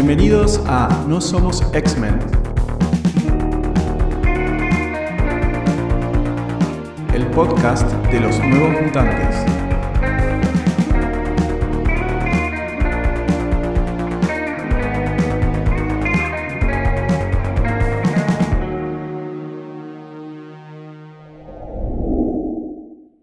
Bienvenidos a No Somos X-Men. El podcast de los nuevos mutantes.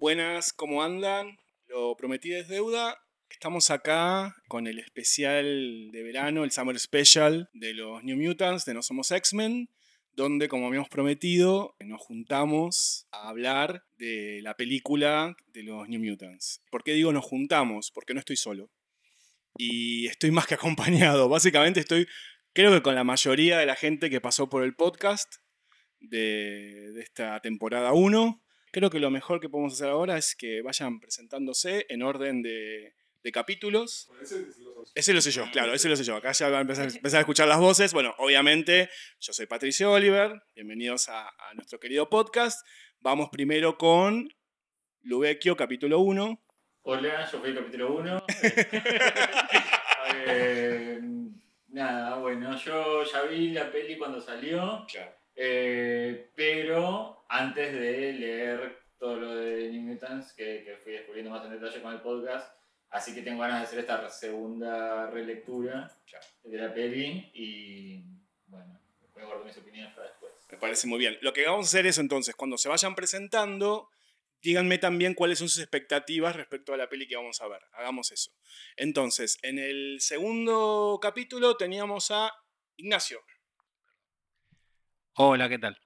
Buenas, ¿cómo andan? Lo prometí es deuda. Estamos acá con el especial de verano, el Summer Special de los New Mutants, de No Somos X-Men, donde, como habíamos prometido, nos juntamos a hablar de la película de los New Mutants. ¿Por qué digo nos juntamos? Porque no estoy solo. Y estoy más que acompañado. Básicamente estoy, creo que con la mayoría de la gente que pasó por el podcast de, de esta temporada 1. Creo que lo mejor que podemos hacer ahora es que vayan presentándose en orden de, de capítulos. Ese lo sé yo, claro, ese lo sé yo. Acá ya van a empezar, empezar a escuchar las voces. Bueno, obviamente, yo soy Patricio Oliver. Bienvenidos a, a nuestro querido podcast. Vamos primero con Lubecchio, capítulo 1. Hola, yo fui el capítulo 1. Eh, nada, bueno, yo ya vi la peli cuando salió, eh, pero antes de leer todo lo de New Mutants, que, que fui descubriendo más en detalle con el podcast, así que tengo ganas de hacer esta segunda relectura de la peli y bueno, voy a guardar mis opiniones para después. Me parece muy bien. Lo que vamos a hacer es entonces, cuando se vayan presentando, díganme también cuáles son sus expectativas respecto a la peli que vamos a ver. Hagamos eso. Entonces, en el segundo capítulo teníamos a Ignacio. Hola, ¿qué tal?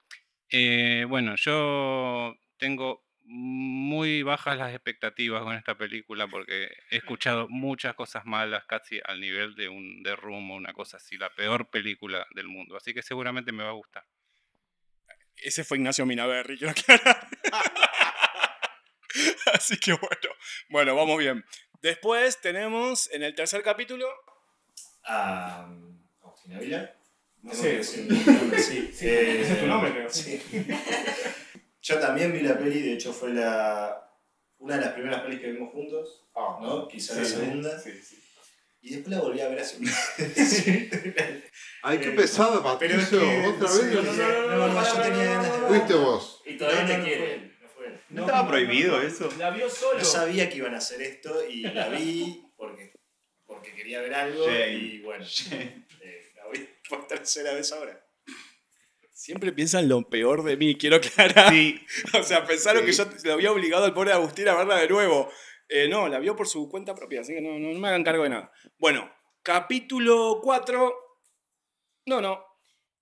Eh, bueno, yo tengo muy bajas las expectativas con esta película porque he escuchado muchas cosas malas, casi al nivel de un The Room o una cosa así, la peor película del mundo. Así que seguramente me va a gustar. Ese fue Ignacio Minaberri, quiero aclarar. Así que bueno, bueno, vamos bien. Después tenemos en el tercer capítulo. a Agustín Ávila. No Sí. Eh, ese es tu nombre, creo. sí. Yo también vi la peli, de hecho fue la, una de las primeras pelis que vimos juntos, ¿no? Quizá la segunda. sí, sí. Y después la volví a ver hace un Ay, qué Eh, pesado, Patricio. Otra sí, vez. no, no, no, no, yo tenía ganas de ver. Fuiste vos. Y todavía No, te no, no quieren. No fue. ¿No estaba prohibido eso? La vio solo. No sabía que iban a hacer esto y la vi porque, porque quería ver algo Shame. y bueno, eh, la voy por tercera vez ahora. Siempre piensan lo peor de mí, quiero aclarar. Sí. O sea, pensaron Sí. que yo lo había obligado al pobre Agustín a verla de nuevo. Eh, no, la vio por su cuenta propia, así que no, no, no me hagan cargo de nada. Bueno, capítulo 4. No, no.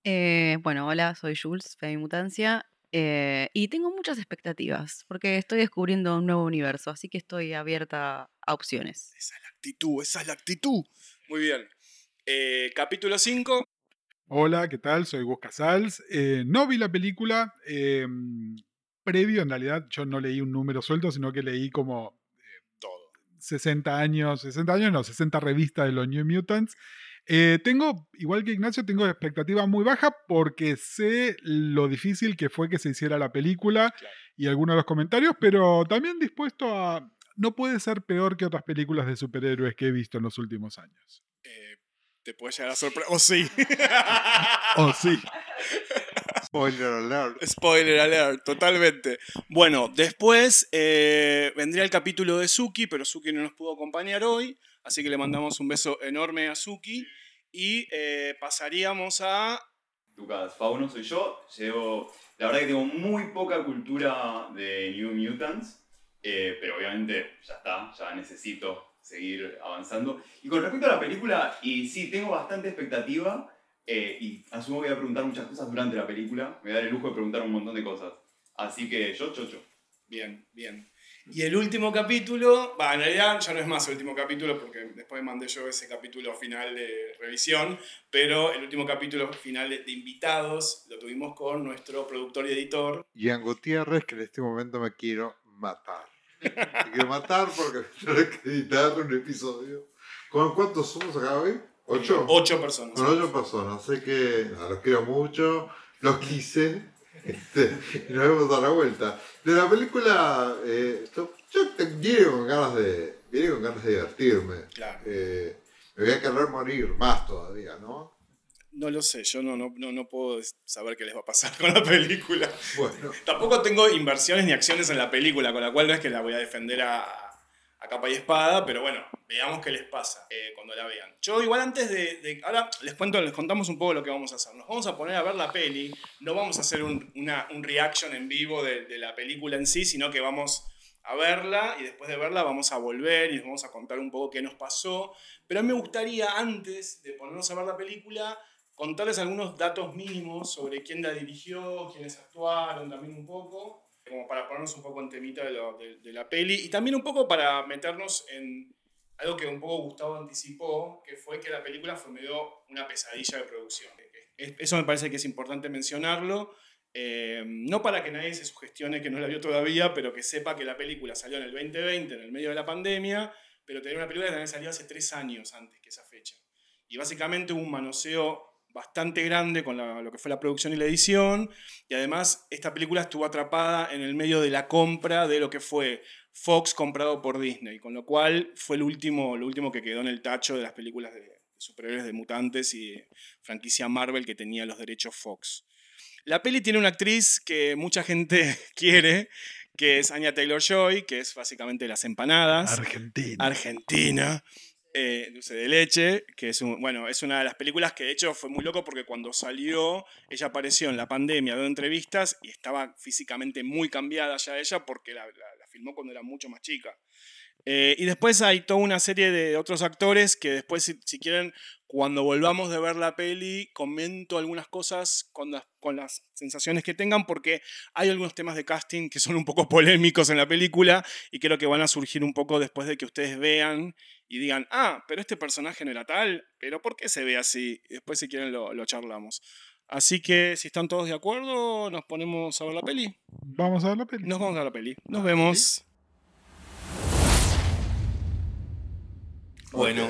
Eh, bueno, hola, soy Jules, Fe de Mutancia, eh, y tengo muchas expectativas, porque estoy descubriendo un nuevo universo, así que estoy abierta a opciones. Esa es la actitud, esa es la actitud. Muy bien. Eh, capítulo 5. Hola, ¿qué tal? Soy Gus Casals. Eh, no vi la película. eh, previo, en realidad, yo no leí un número suelto, sino que leí como eh, Todo. 60 años, 60 años, no, 60 revistas de los New Mutants. Eh, tengo, igual que Ignacio, tengo expectativa muy baja porque sé lo difícil que fue que se hiciera la película Claro. y algunos de los comentarios, pero también dispuesto a... No puede ser peor que otras películas de superhéroes que he visto en los últimos años. Te puede llegar a sorprender. Oh, sí. Oh, sí. Spoiler alert. Spoiler alert, totalmente. Bueno, después eh, vendría el capítulo de Suki, pero Suki no nos pudo acompañar hoy, así que le mandamos un beso enorme a Suki. Y eh, pasaríamos a. Lucas Fauno soy yo. Llevo. La verdad que tengo muy poca cultura de New Mutants. eh, pero obviamente ya está, ya necesito seguir avanzando. Y con respecto a la película, y sí, tengo bastante expectativa. eh, y asumo que voy a preguntar muchas cosas durante la película. Me voy a dar el lujo de preguntar un montón de cosas. Así que yo, chocho. Bien, bien. Y el último capítulo, va, en realidad ya no es más el último capítulo porque después mandé yo ese capítulo final de revisión, pero el último capítulo final de, de invitados lo tuvimos con nuestro productor y editor. Ian Gutiérrez, que en este momento me quiero matar. Me quiero matar porque tengo que editar un episodio. ¿Con cuántos somos acá hoy? ¿Ocho? Ocho personas. Con ocho personas. Sé que nada, los quiero mucho, los quise. este, y nos vemos a la vuelta. De la película, eh, yo te- vine con ganas de. Vine con ganas de divertirme. Claro. Eh, Me voy a querer morir más todavía, ¿no? No lo sé, yo no, no, no, no puedo saber qué les va a pasar con la película. Bueno, Tampoco tengo inversiones ni acciones en la película, con la cual no es que la voy a defender a, a capa y espada, pero bueno, veamos qué les pasa eh, cuando la vean. Yo igual antes de, de- Ahora les cuento, les contamos un poco lo que vamos a hacer. Nos vamos a poner a ver la peli, no vamos a hacer un, una, un reaction en vivo de, de la película en sí, sino que vamos a verla y después de verla vamos a volver y les vamos a contar un poco qué nos pasó. Pero a mí me gustaría, antes de ponernos a ver la película, contarles algunos datos mínimos sobre quién la dirigió, quiénes actuaron también un poco, como para ponernos un poco en temita de, lo- de- de la peli y también un poco para meternos en algo que un poco Gustavo anticipó, que fue que la película fue medio una pesadilla de producción. Es- Eso me parece que es importante mencionarlo. eh, no para que nadie se sugestione que no la vio todavía, pero que sepa que la película salió en el 2020, en el medio de la pandemia, pero tenía una película que también salió hace tres años antes que esa fecha. Y básicamente hubo un manoseo bastante grande con la- lo que fue la producción y la edición. Y además esta película estuvo atrapada en el medio de la compra de lo que fue Fox comprado por Disney, con lo cual fue el último, lo último que quedó en el tacho de las películas de, de superhéroes de mutantes y de franquicia Marvel que tenía los derechos Fox. La peli tiene una actriz que mucha gente quiere, que es Anya Taylor-Joy, que es básicamente Las Empanadas. Argentina. Argentina, eh, Dulce de Leche, que es, bueno, es una de las películas que de hecho fue muy loco porque cuando salió, ella apareció en la pandemia, dio entrevistas y estaba físicamente muy cambiada ya ella porque la, la- la filmó cuando era mucho más chica. Eh, y después hay toda una serie de otros actores que después, si, si quieren, cuando volvamos de ver la peli, comento algunas cosas con las, con las sensaciones que tengan, porque hay algunos temas de casting que son un poco polémicos en la película y creo que van a surgir un poco después de que ustedes vean y digan, ah, pero este personaje no era tal, pero ¿por qué se ve así? Y después, si quieren, lo, lo charlamos. Así que, si están todos de acuerdo, nos ponemos a ver la peli. Vamos a ver la peli. Nos vamos a ver la peli. Nos vemos. Bueno,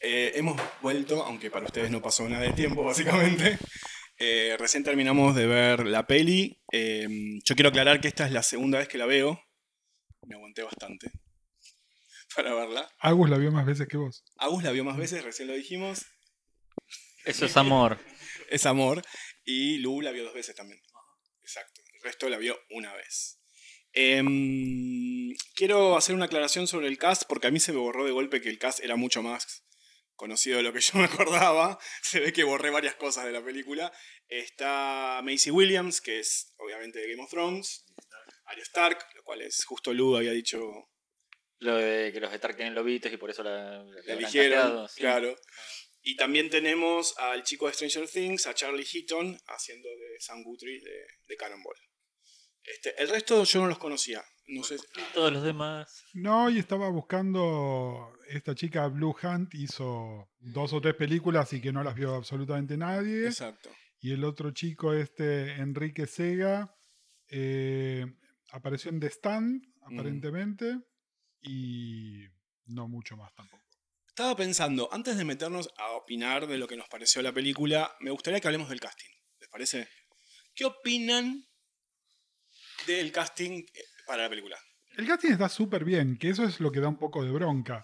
eh, hemos vuelto, aunque para ustedes no pasó nada de tiempo, básicamente. Eh, recién terminamos de ver la peli. Eh, yo quiero aclarar que esta es la segunda vez que la veo. Me aguanté bastante para verla. Agus la vio más veces que vos. Agus la vio más veces, recién lo dijimos. Eso es amor. Es amor. Y Lu la vio dos veces también. Exacto. El resto la vio una vez. Em, quiero hacer una aclaración sobre el cast, porque a mí se me borró de golpe que el cast era mucho más conocido de lo que yo me acordaba. Se ve que borré varias cosas de la película. Está Macy Williams, que es obviamente de Game of Thrones. Arya Stark, lo cual es justo Lu había dicho Lo de que los Stark tienen lobitos y por eso la, la eligieron, sí. claro. Y también tenemos al chico de Stranger Things, a Charlie Heaton, haciendo de Sam Guthrie de, de Cannonball. Este, el resto yo no los conocía. No sé. Todos los demás. No, y estaba buscando. Esta chica Blue Hunt hizo dos o tres películas y que no las vio absolutamente nadie. Exacto. Y el otro chico, este Enrique Sega, eh, apareció en The Stand, aparentemente. Y no mucho más tampoco. Estaba pensando, antes de meternos a opinar de lo que nos pareció la película, me gustaría que hablemos del casting. ¿Les parece? ¿Qué opinan del casting eh, para la película? El casting está súper bien, que eso es lo que da un poco de bronca.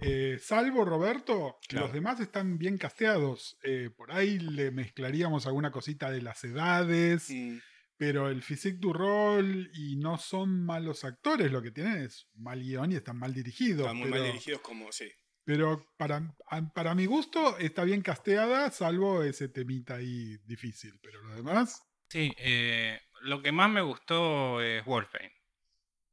Eh, salvo Roberto, Claro. los demás están bien casteados. Eh, por ahí le mezclaríamos alguna cosita de las edades, Mm, pero el physique du rol y no son malos actores, lo que tienen es mal guion y están mal dirigidos. Están muy pero, mal dirigidos como, sí. pero para, a- para mi gusto está bien casteada, salvo ese temita ahí difícil. Pero lo demás, Sí, eh, lo que más me gustó es Wolfene.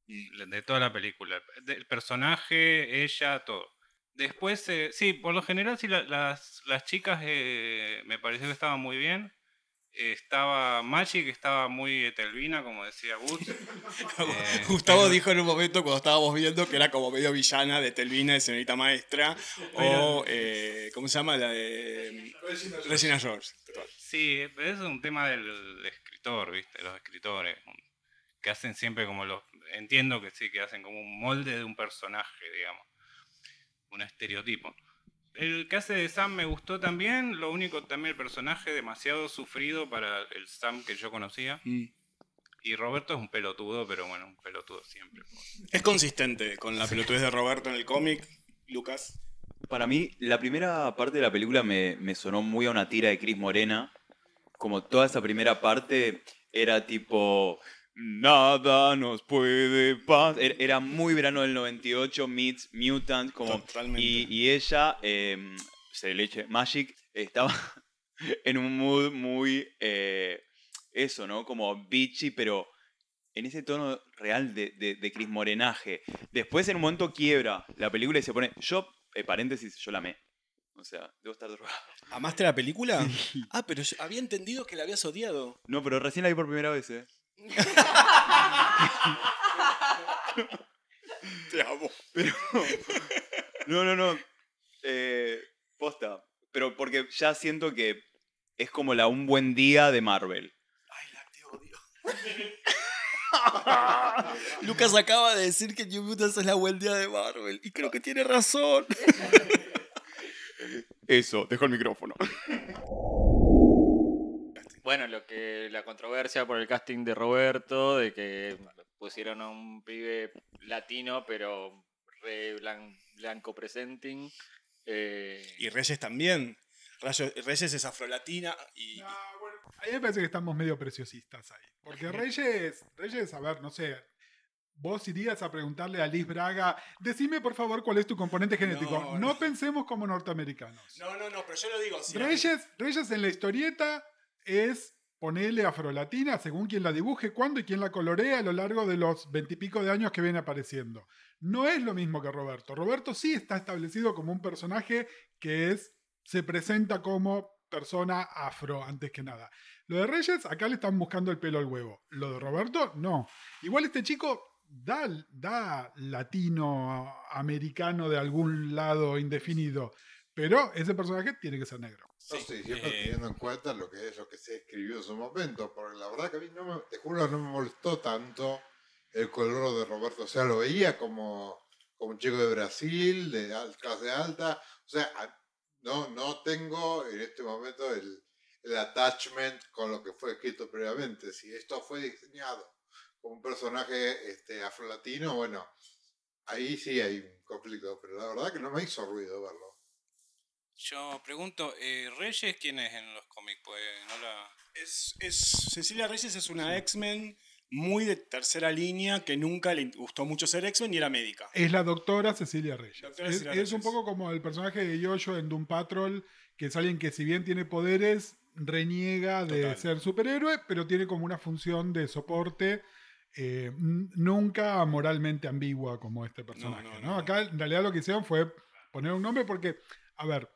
De toda la película. El personaje, ella, todo. Después, eh, sí, por lo general, sí, la- las, las chicas eh, me pareció que estaban muy bien. Estaba Magic, estaba muy etelvina, como decía Gus. Eh, Gustavo pero- dijo en un momento cuando estábamos viendo que era como medio villana de Telvina de Señorita Maestra o, eh, ¿cómo se llama? La de Regina George. Sí, pero eso es un tema del escritor, ¿viste? Los escritores. Que hacen siempre como los. Entiendo que sí, que hacen como un molde de un personaje, digamos. Un estereotipo. El que hace de Sam me gustó también. Lo único también el personaje demasiado sufrido para el Sam que yo conocía. Mm. Y Roberto es un pelotudo, pero bueno, un pelotudo siempre. Es consistente con la pelotudez de Roberto en el cómic, Lucas. Para mí, la primera parte de la película me, me sonó muy a una tira de Chris Morena. Como toda esa primera parte era tipo. Nada nos puede pasar. Era- muy verano del 98, meets Mutant. Como, Totalmente. y, y ella, eh, se leche, Magic, estaba en un mood muy. eh, eso, ¿no? Como bitchy, pero en ese tono real de, de, de Chris Morenaje. Después, en un momento, quiebra la película y se pone. Yo, eh, paréntesis, yo la amé. O sea, debo estar drogado. ¿Amaste la película? Ah, pero yo había entendido que la habías odiado. No, pero recién la vi por primera vez, ¿eh? Te amo. Pero. No, no, no. Eh, posta. Pero porque ya siento que es como la un buen día de Marvel. Ay, la te odio. Lucas acaba de decir que New Mutants es la buen día de Marvel. Y creo que tiene razón. Eso, dejo el micrófono. Bueno, lo que la controversia por el casting de Roberto, de que pusieron a un pibe latino, pero re blan- blanco presenting. eh, Y Reyes también. Reyes es afrolatina y. No, bueno, a mí me parece que estamos medio preciosistas ahí. Porque Reyes, Reyes, a ver, no sé. Vos irías a preguntarle a Liz Braga, decime por favor cuál es tu componente genético. No, No, no. pensemos como norteamericanos. No, no, no, pero yo lo digo. si- Reyes, Reyes en la historieta es ponerle afrolatina según quien la dibuje, cuándo y quién la colorea a lo largo de los veintipico de años que viene apareciendo. No es lo mismo que Roberto. Roberto sí está establecido como un personaje que es, se presenta como persona afro antes que nada. Lo de Reyes, acá le están buscando el pelo al huevo. Lo de Roberto, no. Igual este chico da, da latinoamericano de algún lado indefinido. Pero ese personaje tiene que ser negro. No sé, siempre eh, teniendo en cuenta lo que es lo que se escribió en su momento, porque la verdad que a mí no me, te juro, no me molestó tanto el color de Roberto. O sea, lo veía como, como un chico de Brasil, de clase alta. O sea, no, no tengo en este momento el, el attachment con lo que fue escrito previamente. Si esto fue diseñado como un personaje este, afrolatino, bueno, ahí sí hay un conflicto, pero la verdad que no me hizo ruido verlo. Yo pregunto, eh, ¿Reyes quién es en los cómics? Pues no la... Es, es- Cecilia Reyes es una X-Men muy de tercera línea que nunca le gustó mucho ser X-Men y era médica. Es la doctora Cecilia Reyes. Doctora es, Cecilia es un poco como el personaje de Yoyo en Doom Patrol, que es alguien que si bien tiene poderes, reniega de Total. ser superhéroe, pero tiene como una función de soporte eh, nunca moralmente ambigua como este personaje. no, ¿no? no, no. Acá en realidad lo que hicieron fue poner un nombre porque, a ver,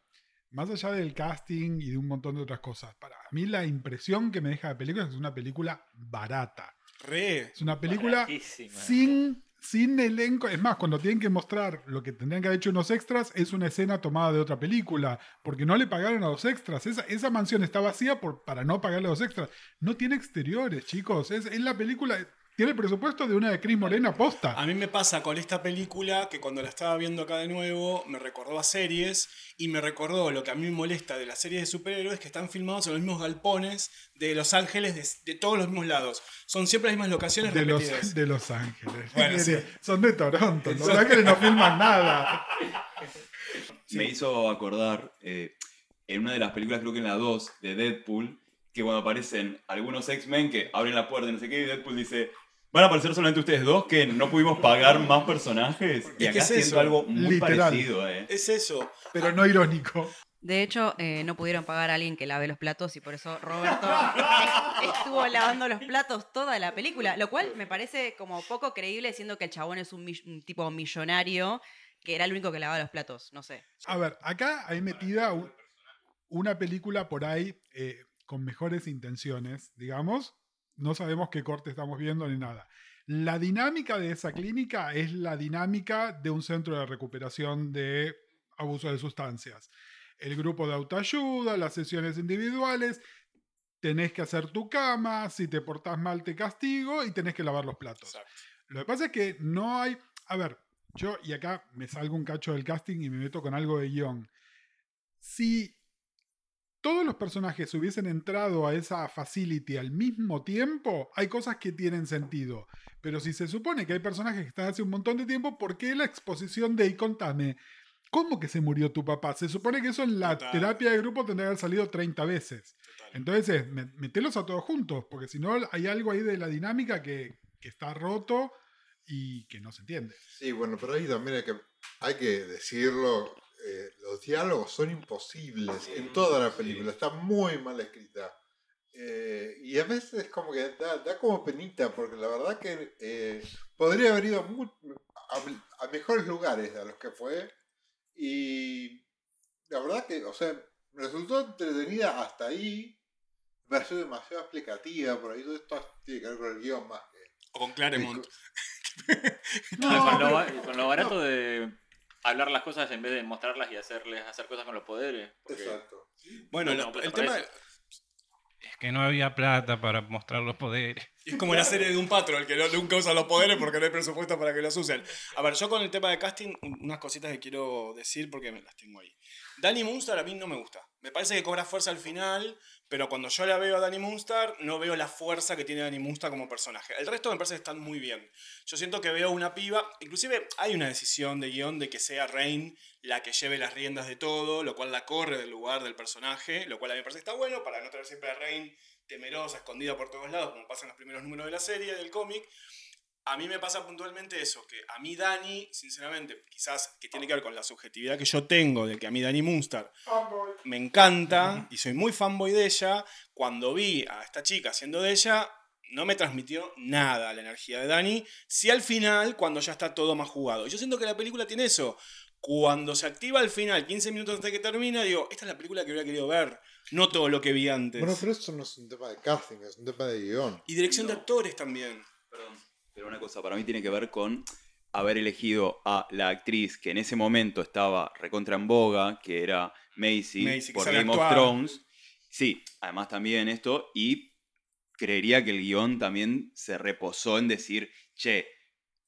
más allá del casting y de un montón de otras cosas, para mí la impresión que me deja la película es que es una película barata. Re. Es una película sin, sin elenco. Es más, cuando tienen que mostrar lo que tendrían que haber hecho unos extras, es una escena tomada de otra película. Porque no le pagaron a los extras. Esa, esa mansión está vacía por, para no pagarle a los extras. No tiene exteriores, chicos. Es, es la película. Tiene el presupuesto de una de Cris Morena posta. A mí me pasa con esta película que cuando la estaba viendo acá de nuevo me recordó a series y me recordó lo que a mí me molesta de las series de superhéroes que están filmados en los mismos galpones de Los Ángeles de, de todos los mismos lados. Son siempre las mismas locaciones De repetidas. los, de Los Ángeles. Bueno, sí. Son de Toronto. Los Ángeles no filman nada. Me hizo acordar eh, en una de las películas, creo que en la 2 de Deadpool, que cuando aparecen algunos X-Men que abren la puerta y no sé qué, y Deadpool dice, van a aparecer solamente ustedes dos, que no pudimos pagar más personajes. Y acá es siento eso, algo muy literal. parecido, eh. Es eso. Pero no irónico. De hecho, eh, no pudieron pagar a alguien que lave los platos y por eso Roberto estuvo lavando los platos toda la película, lo cual me parece como poco creíble, siendo que el chabón es un, tipo millonario que era el único que lavaba los platos, no sé. A ver, acá hay metida un- una película por ahí eh, con mejores intenciones, digamos. No sabemos qué corte estamos viendo ni nada. La dinámica de esa clínica es la dinámica de un centro de recuperación de abuso de sustancias. El grupo de autoayuda, las sesiones individuales, tenés que hacer tu cama, si te portás mal te castigo y tenés que lavar los platos. Exacto. Lo que pasa es que no hay. A ver, yo, y acá me salgo un cacho del casting y me meto con algo de guion. Si todos los personajes hubiesen entrado a esa facility al mismo tiempo, hay cosas que tienen sentido. Pero si se supone que hay personajes que están hace un montón de tiempo, ¿por qué la exposición de, y contame, ¿Cómo que se murió tu papá? Se supone que eso en la Total. terapia de grupo tendría que haber salido 30 veces. Total. Entonces, es, me- metelos a todos juntos, porque si no hay algo ahí de la dinámica que, que está roto y que no se entiende. Sí, bueno, pero ahí también hay que, hay que decirlo. Eh, los diálogos son imposibles en toda la película. Está muy mal escrita. Eh, y a veces como que da, da como penita, porque la verdad que eh, podría haber ido mu- a, a mejores lugares a los que fue. Y la verdad que, o sea, me resultó entretenida hasta ahí. Me pareció demasiado explicativa, por ahí todo esto tiene que ver con el guion más que... O con Claremont. No, con, lo, con lo barato de hablar las cosas en vez de mostrarlas y hacerles hacer cosas con los poderes. porque- Exacto. Bueno, No, el tema eso. Es que no había plata para mostrar los poderes. es como la serie de un patrón, que no- nunca usa los poderes porque no hay presupuesto para que los usen. A ver, yo con el tema de casting, un- unas cositas que quiero decir porque me las tengo ahí. Danny Moonstar a mí no me gusta. Me parece que cobra fuerza al final, pero cuando yo la veo a Danny Moonstar, no veo la fuerza que tiene Danny Moonstar como personaje. El resto me parece que están muy bien. Yo siento que veo una piba, inclusive hay una decisión de guion de que sea Rain la que lleve las riendas de todo, lo cual la corre del lugar del personaje, lo cual a mí me parece que está bueno para no tener siempre a Rain temerosa, escondida por todos lados, como pasa en los primeros números de la serie, del cómic. A mí me pasa puntualmente eso, que a mí Dani, sinceramente, quizás que tiene que ver con la subjetividad que yo tengo de que a mí Dani Moonstar me encanta y soy muy fanboy de ella, cuando vi a esta chica haciendo de ella, no me transmitió nada la energía de Dani, si al final, cuando ya está todo más jugado. Yo siento que la película tiene eso. Cuando se activa al final, 15 minutos antes de que termina, digo, esta es la película que hubiera querido ver, no todo lo que vi antes. Bueno, pero eso no es un tema de casting, es un tema de guion. Y dirección de actores también. Perdón, pero una cosa, para mí tiene que ver con haber elegido a la actriz que en ese momento estaba recontra en boga, que era Macy, por Game of. Thrones. Sí, además también esto, y creería que el guion también se reposó en decir, che,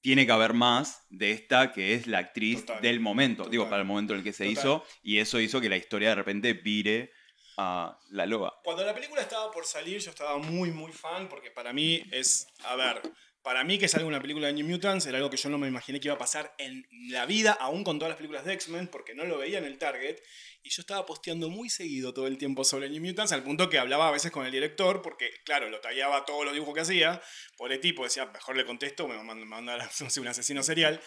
tiene que haber más de esta que es la actriz Total, del momento, digo, para el momento en el que se total. hizo, y eso hizo que la historia de repente vire a la loba. Cuando la película estaba por salir, yo estaba muy, muy fan, porque para mí es, a ver, para mí que salga una película de New Mutants era algo que yo no me imaginé que iba a pasar en la vida, aún con todas las películas de X-Men, porque no lo veía en el Target, y yo estaba posteando muy seguido todo el tiempo sobre New Mutants, al punto que hablaba a veces con el director, porque, claro, lo tagueaba todos los dibujos que hacía, por el tipo decía, mejor le contesto, me manda no sé, un asesino serial.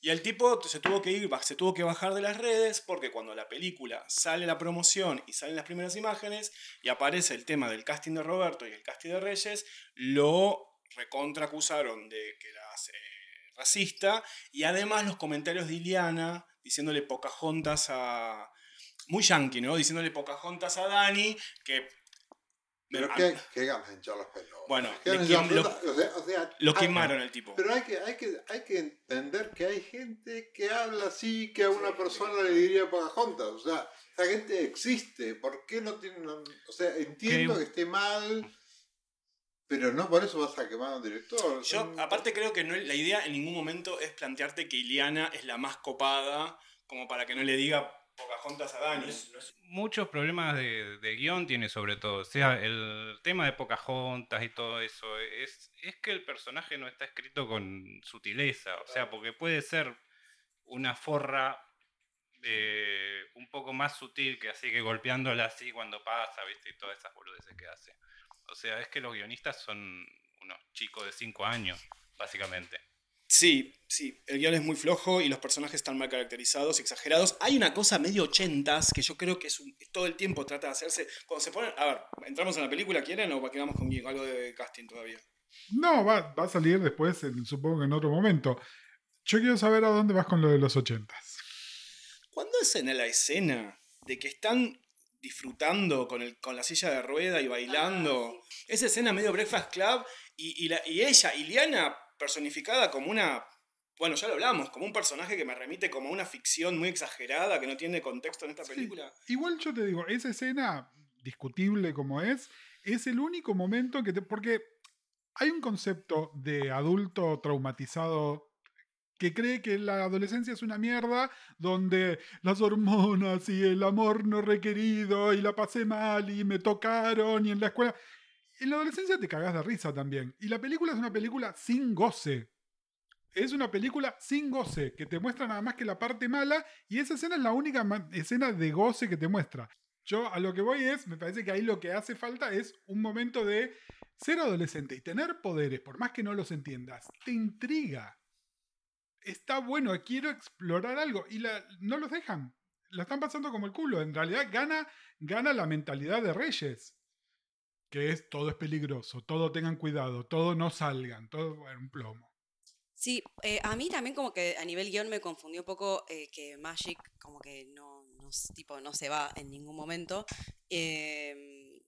Y el tipo se tuvo que ir, se tuvo que bajar de las redes porque cuando la película sale la promoción y salen las primeras imágenes y aparece el tema del casting de Roberto y el casting de Reyes, lo recontra acusaron de que era eh, racista y además los comentarios de Iliana diciéndole Pocahontas a... Muy yankee, ¿no? Diciéndole Pocahontas a Dani que... Pero qué, qué ganas hinchar las pelotas. Bueno. O sea, o sea, lo hay- quemaron al tipo. Pero hay que, hay, que, hay que entender que hay gente que habla así que a una persona le diría Pocahontas. O sea, esa gente existe. ¿Por qué no tienen.? O sea, entiendo Que- que esté mal, pero no por eso vas a quemar a un director. Yo, aparte, creo que no, la idea en ningún momento es plantearte que Iliana es la más copada, como para que no le diga Pocahontas a Dani. Muchos problemas de, de guion tiene sobre todo. O sea, el tema de Pocahontas y todo eso. Es, es que el personaje no está escrito con sutileza. O sea, porque puede ser una forra eh, un poco más sutil que así que golpeándola así cuando pasa, ¿viste? Y todas esas boludeces que hace. O sea, es que los guionistas son unos chicos de 5 años, básicamente. Sí, sí, el guion es muy flojo y los personajes están mal caracterizados, exagerados. Hay una cosa medio ochentas que yo creo que es un- todo el tiempo trata de hacerse. Cuando se ponen. A ver, ¿entramos en la película? ¿Quieren o quedamos con algo de casting todavía? No, va, va a salir después, en- supongo que en otro momento. Yo quiero saber a dónde vas con lo de los ochentas. ¿Cuándo es en la escena de que están disfrutando con, el, con la silla de rueda y bailando? Esa escena medio Breakfast Club y, y, la- y ella, Iliana, personificada como una... Bueno, ya lo hablamos, como un personaje que me remite como a una ficción muy exagerada que no tiene contexto en esta Sí, película. Igual yo te digo, esa escena, discutible como es, es el único momento que te. Porque hay un concepto de adulto traumatizado que cree que la adolescencia es una mierda, donde las hormonas y el amor no requerido y la pasé mal y me tocaron y en la escuela. En la adolescencia te cagás de risa también. Y la película es una película sin goce. Es una película sin goce, que te muestra nada más que la parte mala, y esa escena es la única escena de goce que te muestra. Yo a lo que voy es, me parece que ahí lo que hace falta es un momento de ser adolescente y tener poderes, por más que no los entiendas, te intriga. Está bueno, quiero explorar algo, y no los dejan. La están pasando como el culo. En realidad gana, gana la mentalidad de Reyes que es todo es peligroso, todo tengan cuidado, todo no salgan, todo bueno, un plomo. Sí, eh, a mí también como que a nivel guion me confundió un poco eh, que Magic como que no, tipo, no se va en ningún momento. Em,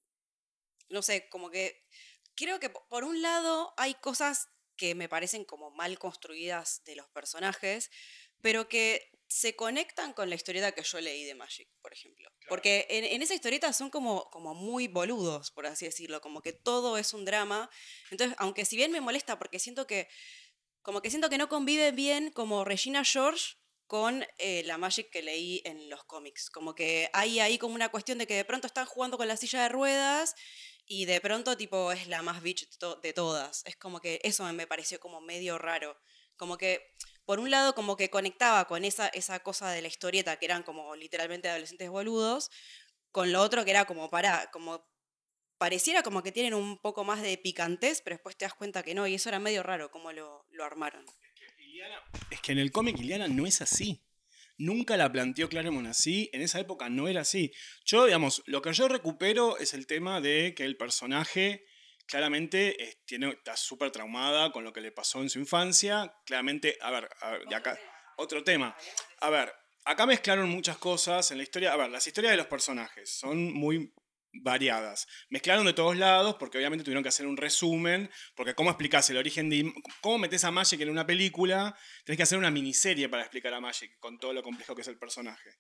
no sé, como que creo que po- por un lado hay cosas que me parecen como mal construidas de los personajes, pero que se conectan con la historieta que yo leí de Magic, por ejemplo. Porque en, en esa historieta son como, como muy boludos, por así decirlo, como que todo es un drama. Entonces, aunque si bien me molesta porque siento que como que siento que no convive bien como Regina George con eh, la Magic que leí en los cómics. Como que hay ahí como una cuestión de que de pronto están jugando con la silla de ruedas y de pronto tipo es la más bitch de, to- de todas. Es como que eso me pareció como medio raro. Como que por un lado como que conectaba con esa, esa cosa de la historieta que eran como literalmente adolescentes boludos, con lo otro que era como para, como pareciera como que tienen un poco más de picantez, pero después te das cuenta que no, y eso era medio raro cómo lo, lo armaron. Es que en el cómic Iliana no es así. Nunca la planteó Claremont así. En esa época no era así. Yo, digamos, lo que yo recupero es el tema de que el personaje claramente eh, tiene, está súper traumada con lo que le pasó en su infancia. Claramente, a ver, a ver, de acá, otro tema. A ver, acá mezclaron muchas cosas en la historia. A ver, las historias de los personajes son muy variadas. Mezclaron de todos lados porque obviamente tuvieron que hacer un resumen, porque cómo explicás el origen de... ¿Cómo metes a Magic en una película? Tenés que hacer una miniserie para explicar a Magic con todo lo complejo que es el personaje.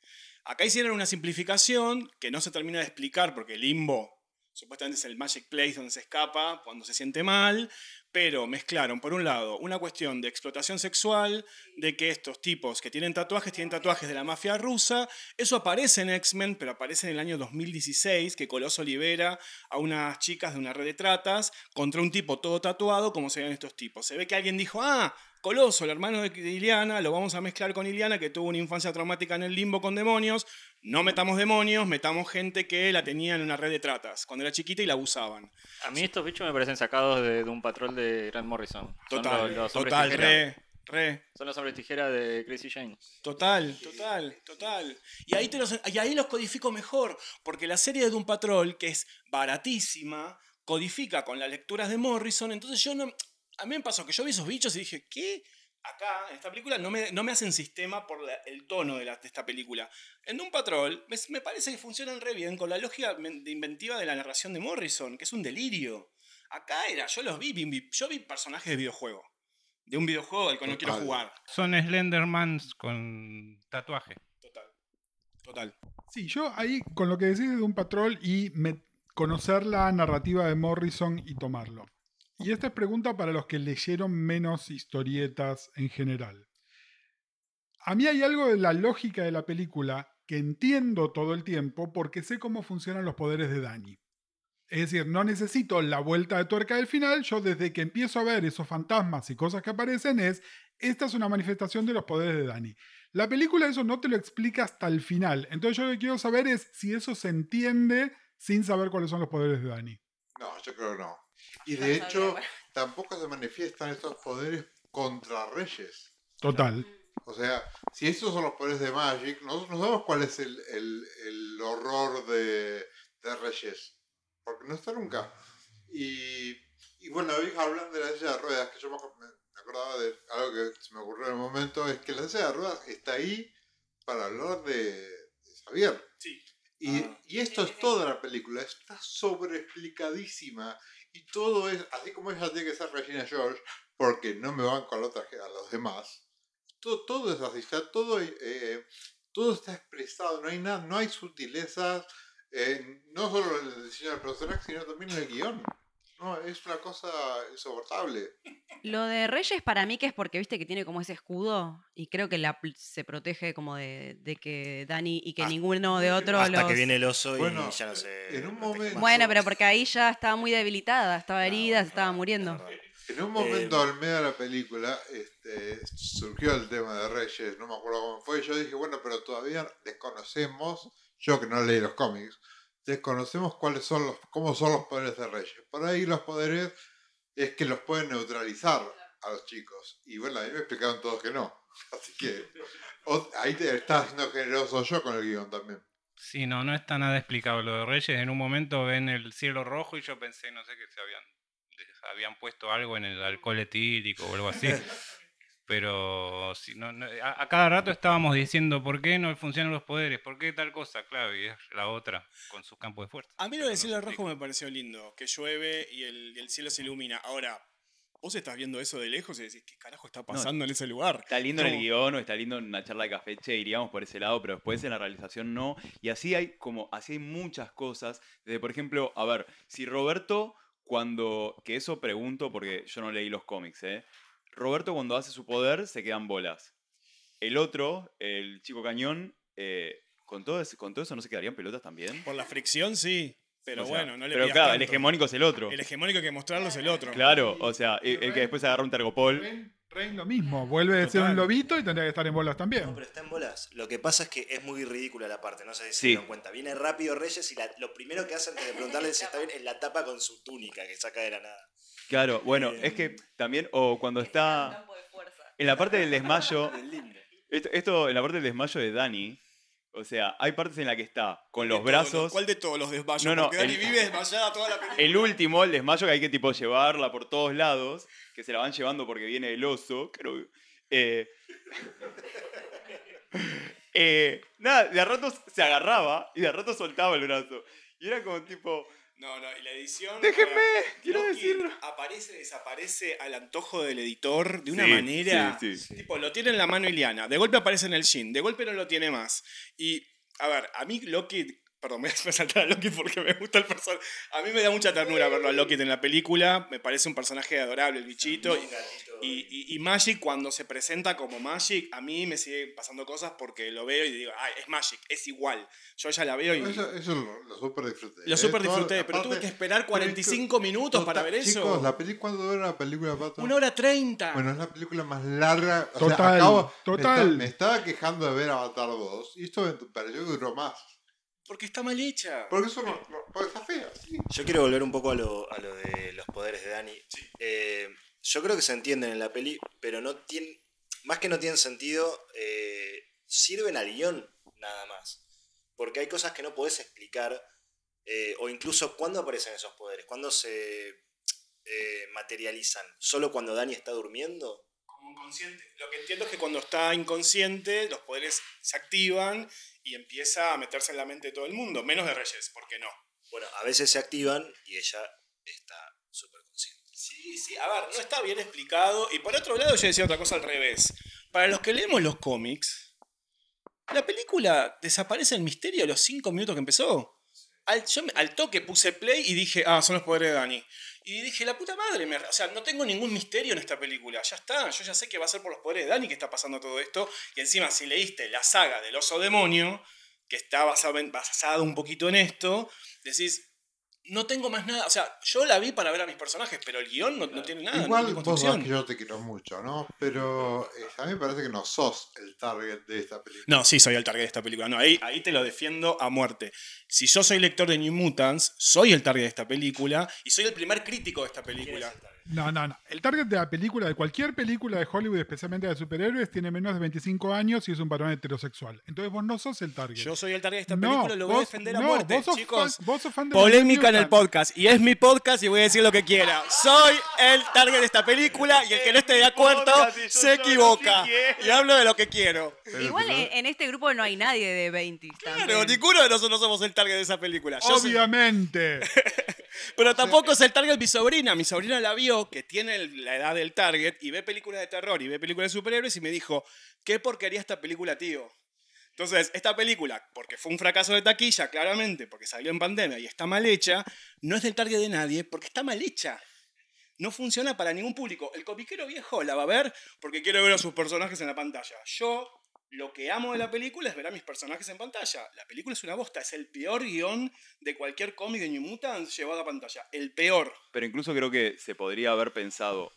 Acá hicieron una simplificación que no se termina de explicar porque Limbo supuestamente es el Magic Place donde se escapa cuando se siente mal, pero mezclaron, por un lado, una cuestión de explotación sexual, de que estos tipos que tienen tatuajes tienen tatuajes de la mafia rusa. Eso aparece en X-Men, pero aparece en el año 2016, que Coloso libera a unas chicas de una red de tratas contra un tipo todo tatuado, como se ven estos tipos. Se ve que alguien dijo, ah, Coloso, el hermano de Iliana, lo vamos a mezclar con Iliana, que tuvo una infancia traumática en el limbo con demonios. No metamos demonios, metamos gente que la tenía en una red de tratas cuando era chiquita y la abusaban. A mí estos bichos me parecen sacados de, de un patrol de Grant Morrison. Son Total, los- total, re, re. Son los hombres tijera de Crazy Jane. Total, total, total. Y ahí, te los, y ahí los codifico mejor, porque la serie de Doom Patrol, que es baratísima, codifica con las lecturas de Morrison, entonces yo no... A mí me pasó que yo vi esos bichos y dije, ¿qué? Acá, en esta película, no me, no me hacen sistema por la- el tono de, la- de esta película. En Doom Patrol, me, me parece que funcionan re bien con la lógica de inventiva de la narración de Morrison, que es un delirio. Acá era, yo los vi, vi- vi- yo vi personajes de videojuego. De un videojuego al que no quiero jugar. Son Slendermans con tatuaje. Total. Total. Sí, yo ahí con lo que decís de un patrol y me- conocer la narrativa de Morrison y tomarlo. Y esta es pregunta para los que leyeron menos historietas en general. A mí hay algo de la lógica de la película que entiendo todo el tiempo porque sé cómo funcionan los poderes de Dani. Es decir, no necesito la vuelta de tuerca del final, yo desde que empiezo a ver esos fantasmas y cosas que aparecen es, esta es una manifestación de los poderes de Dani. La película eso no te lo explica hasta el final, entonces yo lo que quiero saber es si eso se entiende sin saber cuáles son los poderes de Dani. No, yo creo que no. Y de hecho, tampoco se manifiestan estos poderes contra reyes. Total. O sea, si estos son los poderes de Magic, nosotros no sabemos cuál es el, el- el horror de, de Reyes. Porque no está nunca. Y, y bueno, hoy hablan de la silla de ruedas, que yo me, ac- me- me acordaba de algo que se me ocurrió en el momento, es que la silla de ruedas está ahí para hablar de, de Xavier. Sí. Y, Ah. y esto es toda la película, está sobreexplicadísima. Y todo es, así como ella tiene que ser Regina George, porque no me van con la otra, a los demás. Todo, todo es así, está todo, eh, todo está expresado, no hay nada, no hay sutilezas, eh, no solo en el diseño del personaje, sino también en el guion. No, es una cosa insoportable. Lo de Reyes para mí que es porque viste que tiene como ese escudo y creo que la, se protege como de, de que Dani y que Hasta- ninguno de otros Hasta los... que viene el oso y Bueno, ya no sé. en un no te momento- quemas. Bueno, pero porque ahí ya estaba muy debilitada, estaba Ah, herida, bueno, se estaba es muriendo. En un momento Eh, al medio de la película este, surgió el tema de Reyes, no me acuerdo cómo fue, yo dije, bueno, pero todavía desconocemos, yo que no leí los cómics, desconocemos cuáles son los, cómo son los poderes de Reyes. Por ahí los poderes es que los pueden neutralizar a los chicos. Y bueno, a mí me explicaron todos que no. Así que o- ahí te estás siendo generoso yo con el guion también. Sí, no, no está nada explicado lo de Reyes. En un momento ven el cielo rojo y yo pensé, no sé, que se habían, les habían puesto algo en el alcohol etílico o algo así. Pero si no, no- a, a cada rato estábamos diciendo por qué no funcionan los poderes, por qué tal cosa, claro, y es la otra con su campo de fuerza. A mí lo del no cielo se rojo me pareció lindo, que llueve y el, y el cielo se ilumina. Ahora, vos estás viendo eso de lejos y decís, ¿qué carajo está pasando en ese lugar? Está lindo en el guion o está lindo en una charla de café, che, iríamos por ese lado, pero después en la realización no. Y así hay como, así hay muchas cosas. Desde, por ejemplo, a ver, si Roberto cuando, que eso pregunto porque yo no leí los cómics, ¿eh? Roberto cuando hace su poder se quedan bolas. El otro, el chico cañón, eh, con, todo ese- con todo eso no se quedarían pelotas también. Por la fricción, sí. Pero O sea, bueno, no le Pero pidas claro, el tanto. hegemónico es el otro. El hegemónico hay que mostrarlo es el otro. Claro, o sea, el, el que después agarra un tergopol. Rain lo mismo, vuelve a ser un lobito y tendría que estar en bolas también. No, pero está en bolas. Lo que pasa es que es muy ridícula la parte, no sé si se Sí. dieron cuenta. Viene rápido Reyes y la- lo primero que hace antes de preguntarle si está bien es la tapa con su túnica que saca de la nada. Claro, bueno, Eh, es que también, o cuando está en la parte del desmayo, esto, esto en la parte del desmayo de Dani, o sea, hay partes en la que está con los ¿Cuál de todos brazos. ¿Cuál de todos los desmayos? No, no, Porque Dani el- vive desmayada toda la película. El último, el desmayo que hay que tipo llevarla por todos lados, que se la van llevando porque viene el oso, creo. eh, eh, nada, de a ratos se agarraba y de a ratos soltaba el brazo. Y era como tipo, No, no, y la edición. déjenme, para- quiero Loki decirlo. Aparece, desaparece al antojo del editor de una Sí, manera. sí, sí. Tipo, lo tiene en la mano Iliana. De golpe aparece en el Shin. De golpe no lo tiene más. Y, a ver, a mí Loki. Perdón, me voy a saltar a Loki porque me gusta el personaje. A mí me da mucha ternura verlo a Loki en la película. Me parece un personaje adorable, el bichito. Gatito. Y, y- y Magic, cuando se presenta como Magic, a mí me sigue pasando cosas porque lo veo y digo, ay, es Magic, es igual. Yo ya la veo y. Eso, eso lo, lo super disfruté. Lo ¿eh? super disfruté, pero tuve aparte- que esperar 45 minutos para ver eso. Chicos, la peli, ¿cuándo dura la película, Pato? Una hora treinta. Bueno, es la película más larga. o sea, Total, me total. Me, estaba quejando de ver Avatar 2 y esto me pareció que duró más. Porque está mal hecha. Porque eso no, no- porque está fea. sí. Yo quiero volver un poco a lo, a lo de los poderes de Dani. Eh, yo creo que se entienden en la peli, pero no tienen. Más que no tienen sentido, eh, sirven al guion nada más. Porque hay cosas que no podés explicar. eh, o incluso cuándo aparecen esos poderes, cuándo se eh, materializan. ¿Solo cuando Dani está durmiendo? Como inconsciente. Lo que entiendo es que cuando está inconsciente, los poderes se activan y empieza a meterse en la mente de todo el mundo. Menos de Reyes, ¿por qué no? Bueno, a veces se activan y ella está súper consciente. Sí, sí, a ver, no está bien explicado. Y por otro lado, yo decía otra cosa al revés. Para los que leemos los cómics, la película desaparece el misterio a los 5 minutos que empezó. Al, yo al toque puse play y dije, ah, son los poderes de Dani. Y dije, la puta madre, me- o sea, no tengo ningún misterio en esta película. Ya está, yo ya sé que va a ser por los poderes de Dani que está pasando todo esto. Y encima, si leíste la saga del oso demonio, que está basado, en- basado un poquito en esto, decís, no tengo más nada. O sea, yo la vi para ver a mis personajes, pero el guion no, no tiene nada. no Igual tiene vos sabés que yo te quiero mucho, ¿no? Pero eh, a mí me parece que no sos el target de esta película. No, sí, soy el target de esta película. No, ahí, ahí te lo defiendo a muerte. Si yo soy lector de New Mutants, soy el target de esta película y soy el primer crítico de esta película. No, no, no. El target de la película, de cualquier película de Hollywood, especialmente de superhéroes, tiene menos de 25 años y es un varón heterosexual. Entonces vos no sos el target. Yo soy el target de esta No, película y lo voy a defender a no, muerte, vos sos chicos. fan- vos sos fan de los Polémica en el podcast. Y es mi podcast y voy a decir lo que quiera. Soy el target de esta película y el que no esté de acuerdo se equivoca. Y hablo de lo que quiero. Igual en, en este grupo no hay nadie de 20. Claro, también. ninguno de nosotros somos el target de esa película. Yo soy- Obviamente. Pero tampoco es el target mi sobrina. Mi sobrina la vio, que tiene el- la edad del target, y ve películas de terror y ve películas de superhéroes y me dijo, ¿qué porquería esta película, tío? Entonces, esta película, porque fue un fracaso de taquilla, claramente, porque salió en pandemia y está mal hecha, no es del target de nadie porque está mal hecha. No funciona para ningún público. El comiquero viejo la va a ver porque quiere ver a sus personajes en la pantalla. Yo Lo que amo de la película es ver a mis personajes en pantalla. La película es una bosta, es el peor guion de cualquier cómic de New Mutants llevado a pantalla. El peor. Pero incluso creo que se podría haber pensado,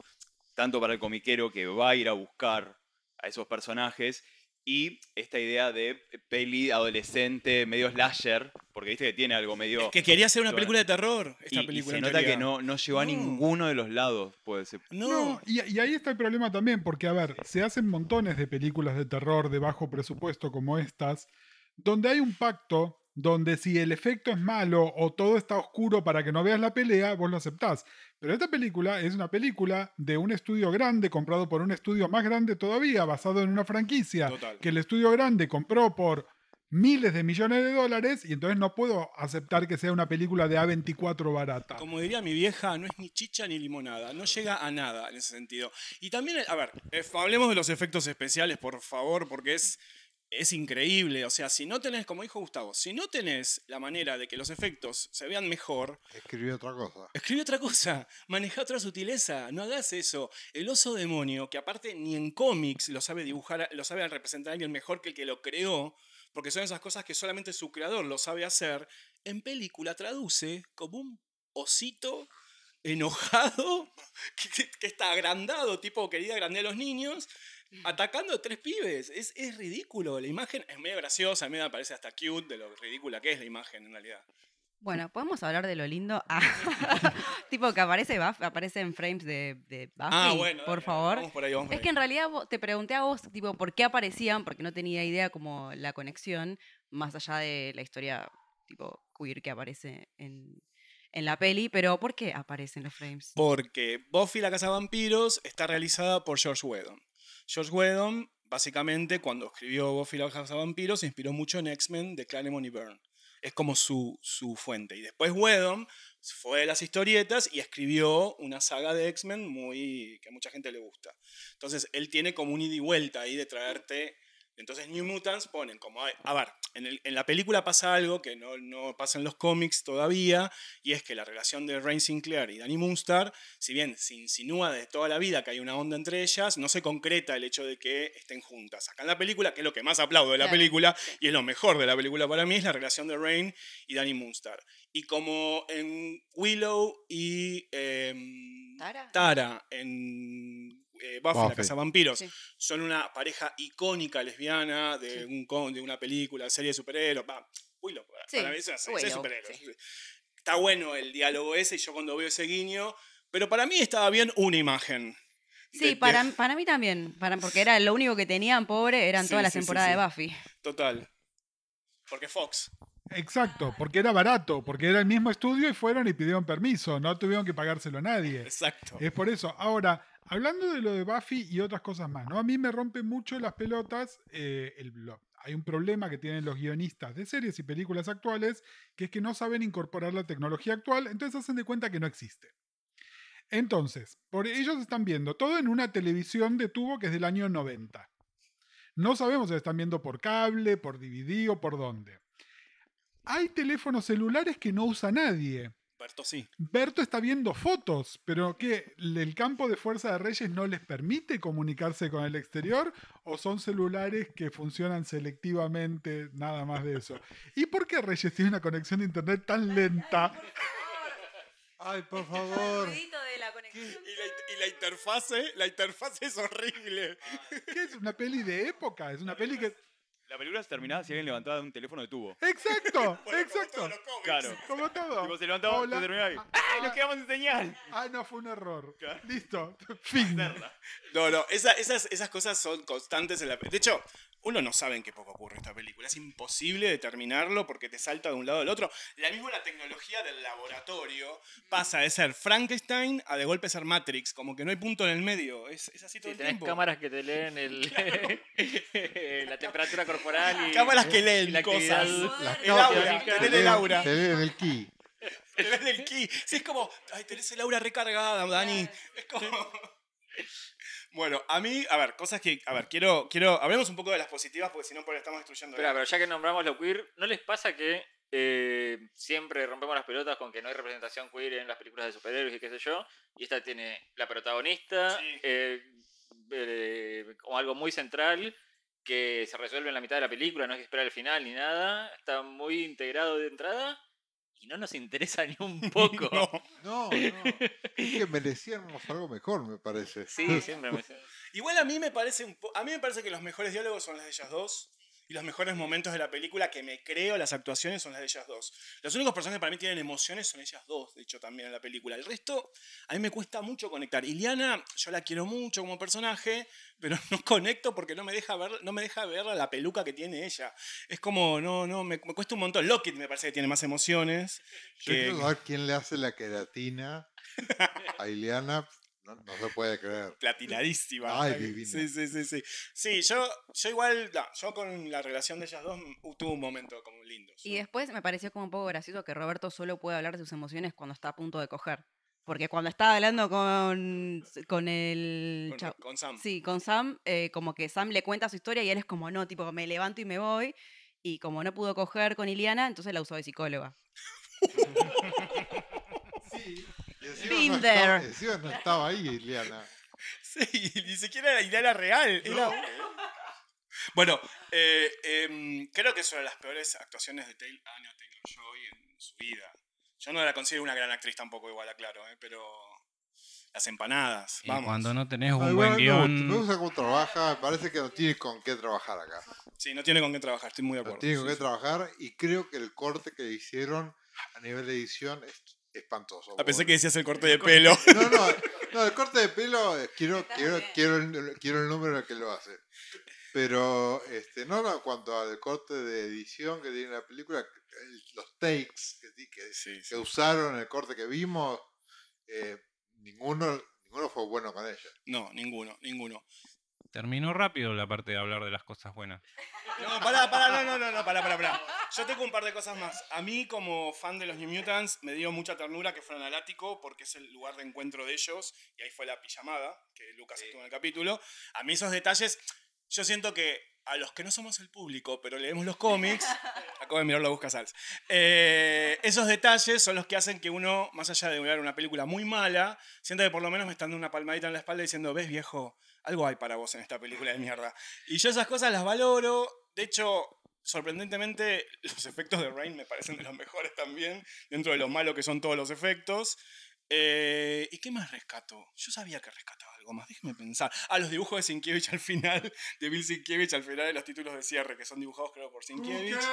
tanto para el comiquero que va a ir a buscar a esos personajes, y esta idea de peli adolescente, medio slasher, porque viste que tiene algo medio... Es que quería hacer una película de terror. Esta y, y película se nota que no, no llegó a No. ninguno de los lados. Puede ser. No. No, y, y ahí está el problema también, porque a ver, se hacen montones de películas de terror de bajo presupuesto como estas, donde hay un pacto donde si el efecto es malo o todo está oscuro para que no veas la pelea, vos lo aceptás. Pero esta película es una película de un estudio grande comprado por un estudio más grande todavía, basado en una franquicia Total. que el estudio grande compró por miles de millones de dólares y entonces no puedo aceptar que sea una película de A24 barata. Como diría mi vieja, no es ni chicha ni limonada, no llega a nada en ese sentido. Y también, a ver, eh, hablemos de los efectos especiales, por favor, porque es, es increíble. O sea, si no tenés, como dijo Gustavo, si no tenés la manera de que los efectos se vean mejor, Escribí otra cosa. escribe otra cosa, maneja otra sutileza, no hagas eso. El oso demonio, que aparte ni en cómics lo sabe dibujar, lo sabe representar a alguien mejor que el que lo creó, porque son esas cosas que solamente su creador lo sabe hacer, en película traduce como un osito enojado que está agrandado, tipo querida agrandar a los niños, atacando a tres pibes. Es, es ridículo. La imagen es medio graciosa, a mí me parece hasta cute de lo ridícula que es la imagen en realidad. Bueno, podemos hablar de lo lindo. Ah, tipo que aparece Buff, aparece en frames de, de Buffy, ah, bueno. por dale, favor. Vamos por ahí, vamos por Es ahí. que en realidad te pregunté a vos, tipo, por qué aparecían, porque no tenía idea como la conexión, más allá de la historia, tipo, queer que aparece en, en la peli, pero ¿por qué aparecen los frames? Porque Buffy la Casa de Vampiros está realizada por George Whedon. George Whedon, básicamente, cuando escribió Buffy la de Vampiros, se inspiró mucho en X-Men de Claremont y Byrne. Es como su, su fuente. Y después Whedon fue de las historietas y escribió una saga de X-Men muy que a mucha gente le gusta. Entonces, él tiene como un ida y vuelta ahí de traerte... Entonces New Mutants ponen como... A ver, en, el- en la película pasa algo que no, no pasa en los cómics todavía, y es que la relación de Rain Sinclair y Danny Moonstar, si bien se insinúa desde toda la vida que hay una onda entre ellas, no se concreta el hecho de que estén juntas. Acá en la película, que es lo que más aplaudo de la Claro, película, y es lo mejor de la película para mí, es la relación de Rain y Danny Moonstar. Y como en Willow y em, ¿Tara? Tara en eh, Buffy, la Buffy. Casa de Vampiros, Sí. son una pareja icónica lesbiana de, un, con- de una película, serie de superhéroes. Va, Willow, para Sí, mí es una serie de Willow, superhéroes. sí. Está bueno el diálogo ese y yo cuando veo ese guiño, pero para mí estaba bien una imagen. Sí, de- de- para, para mí también, para, porque era lo único que tenían, pobre, eran Sí, todas las temporadas sí. de Buffy. Total. Porque Fox. Exacto, porque era barato, porque era el mismo estudio y fueron y pidieron permiso, no tuvieron que pagárselo a nadie. Exacto. Es por eso. Ahora, hablando de lo de Buffy y otras cosas más, ¿no? A mí me rompe mucho las pelotas eh. Hay un problema que tienen los guionistas de series y películas actuales, que es que no saben incorporar la tecnología actual, entonces hacen de cuenta que no existe. Entonces, por ellos están viendo todo en una televisión de tubo que es del año 90. No sabemos si están viendo por cable, por DVD o por dónde. Hay teléfonos celulares que no usa nadie. Berto sí. Berto está viendo fotos, pero ¿qué? ¿El campo de fuerza de Reyes no les permite comunicarse con el exterior? ¿O son celulares que funcionan selectivamente? Nada más de eso. ¿Y por qué Reyes tiene una conexión de internet tan lenta? Ay, por favor. de la conexión. Y la, y la interfase, la interfase es horrible. ¿Qué es una peli de época? Es una peli que... La película se terminaba si alguien levantaba un teléfono de tubo. ¡Exacto! Bueno, como ¡Exacto! todos los cómics. Claro. Como todo. Tipo, se levantaba, Hola. se terminaba y. Ah, ¡Ay, nos quedamos sin señal! Ah, no, fue un error. Claro. Listo. Fin. No, no, esa- esas, esas cosas son constantes en la De hecho, uno no sabe en qué poco ocurre esta película. Es imposible determinarlo porque te salta de un lado al otro. La misma la tecnología del laboratorio pasa de ser Frankenstein a de golpe ser Matrix. Como que no hay punto en el medio. Es, es así todo Sí, el tenés tiempo. cámaras que te leen el, la temperatura corporal y, Cámaras que leen la cosas. Las El aura, Te te el leen- aura. te leen el ki. Tenés el ki. Sí, es como, ay, tenés el aura recargada, Dani. Es como... Bueno, a mí, a ver, cosas que, a ver, quiero, quiero, hablemos un poco de las positivas porque si no por ahí estamos destruyendo. La- pero ya que nombramos lo queer, ¿no les pasa que eh, siempre rompemos las pelotas con que no hay representación queer en las películas de superhéroes y qué sé yo? Y esta tiene la protagonista Sí. eh, eh, como algo muy central que se resuelve en la mitad de la película, no hay que esperar el final ni nada. Está muy integrado de entrada y no nos interesa ni un poco. No, no. Es que merecíamos algo mejor, me parece. Sí, siempre me Igual a mí me parece un po- a mí me parece que los mejores diálogos son las de ellas dos y los mejores momentos de la película que me creo las actuaciones son las de ellas dos. Los únicos personajes que para mí tienen emociones son ellas dos, de hecho también en la película. El resto a mí me cuesta mucho conectar. Iliana, yo la quiero mucho como personaje, pero no conecto porque no me deja ver no me deja ver la peluca que tiene ella. Es como no no me, me cuesta un montón. Lockett me parece que tiene más emociones Yo que quiero saber quién le hace la queratina a Ileana. No, no se puede creer. platinadísima. Ay, divina. Sí, sí, sí, sí. Sí, yo, yo igual, no, yo con la relación de ellas dos mm, tuve un momento como lindo. Y después me pareció como un poco gracioso que Roberto solo puede hablar de sus emociones cuando está a punto de coger. Porque cuando estaba hablando con, con el... Con, Sam. Sí, con Sam, eh, como que Sam le cuenta su historia y él es como, no, tipo, me levanto y me voy. Y como no pudo coger con Iliana, entonces la usó de psicóloga. Y encima, no Been estaba, no estaba ahí, Ileana. Sí, ni siquiera la idea era real. era- Bueno, eh, em, creo que es una de las peores actuaciones de Taylor, Anya Taylor-Joy en su vida. Yo no la considero una gran actriz tampoco, igual, aclaro, eh, pero las empanadas, Y vamos. cuando no tenés Ah, un igual buen guion. Me gusta cómo trabaja, me parece que no tiene con qué trabajar acá. Sí, no tiene con qué trabajar, estoy muy de No acuerdo. tiene con sí, qué sí. trabajar y creo que el corte que le hicieron a nivel de edición es espantoso. Ah, pensé Bueno. que decías el corte de pelo. No, no, no, el corte de pelo, eh, quiero, quiero, quiero, el, quiero el número en el que lo hace. Pero, este, no, no, cuanto al corte de edición que tiene la película, el- los takes que, que, Sí, que sí. usaron en el corte que vimos, eh, ninguno, ninguno fue bueno con ella. No, ninguno, ninguno. Terminó rápido la parte de hablar de las cosas buenas. No, pará, pará, no, no, no, no, pará, pará, pará. Yo tengo un par de cosas más. A mí, como fan de los New Mutants, me dio mucha ternura que fueran al ático, porque es el lugar de encuentro de ellos, y ahí fue la pijamada, que Lucas estuvo en el capítulo. A mí esos detalles, yo siento que a los que no somos el público, pero leemos los cómics, acabo de mirar la busca Sals, eh, esos detalles son los que hacen que uno, más allá de ver una película muy mala, sienta que por lo menos me están dando una palmadita en la espalda diciendo, ves viejo, algo hay para vos en esta película de mierda. Y yo esas cosas las valoro. De hecho, sorprendentemente, los efectos de Rain me parecen de los mejores también, dentro de lo malo que son todos los efectos. Eh, ¿Y qué más rescato? Yo sabía que rescataba algo más, déjeme pensar. Ah, los dibujos de Sienkiewicz al final, de Bill Sienkiewicz al final de los títulos de cierre, que son dibujados creo por Sienkiewicz.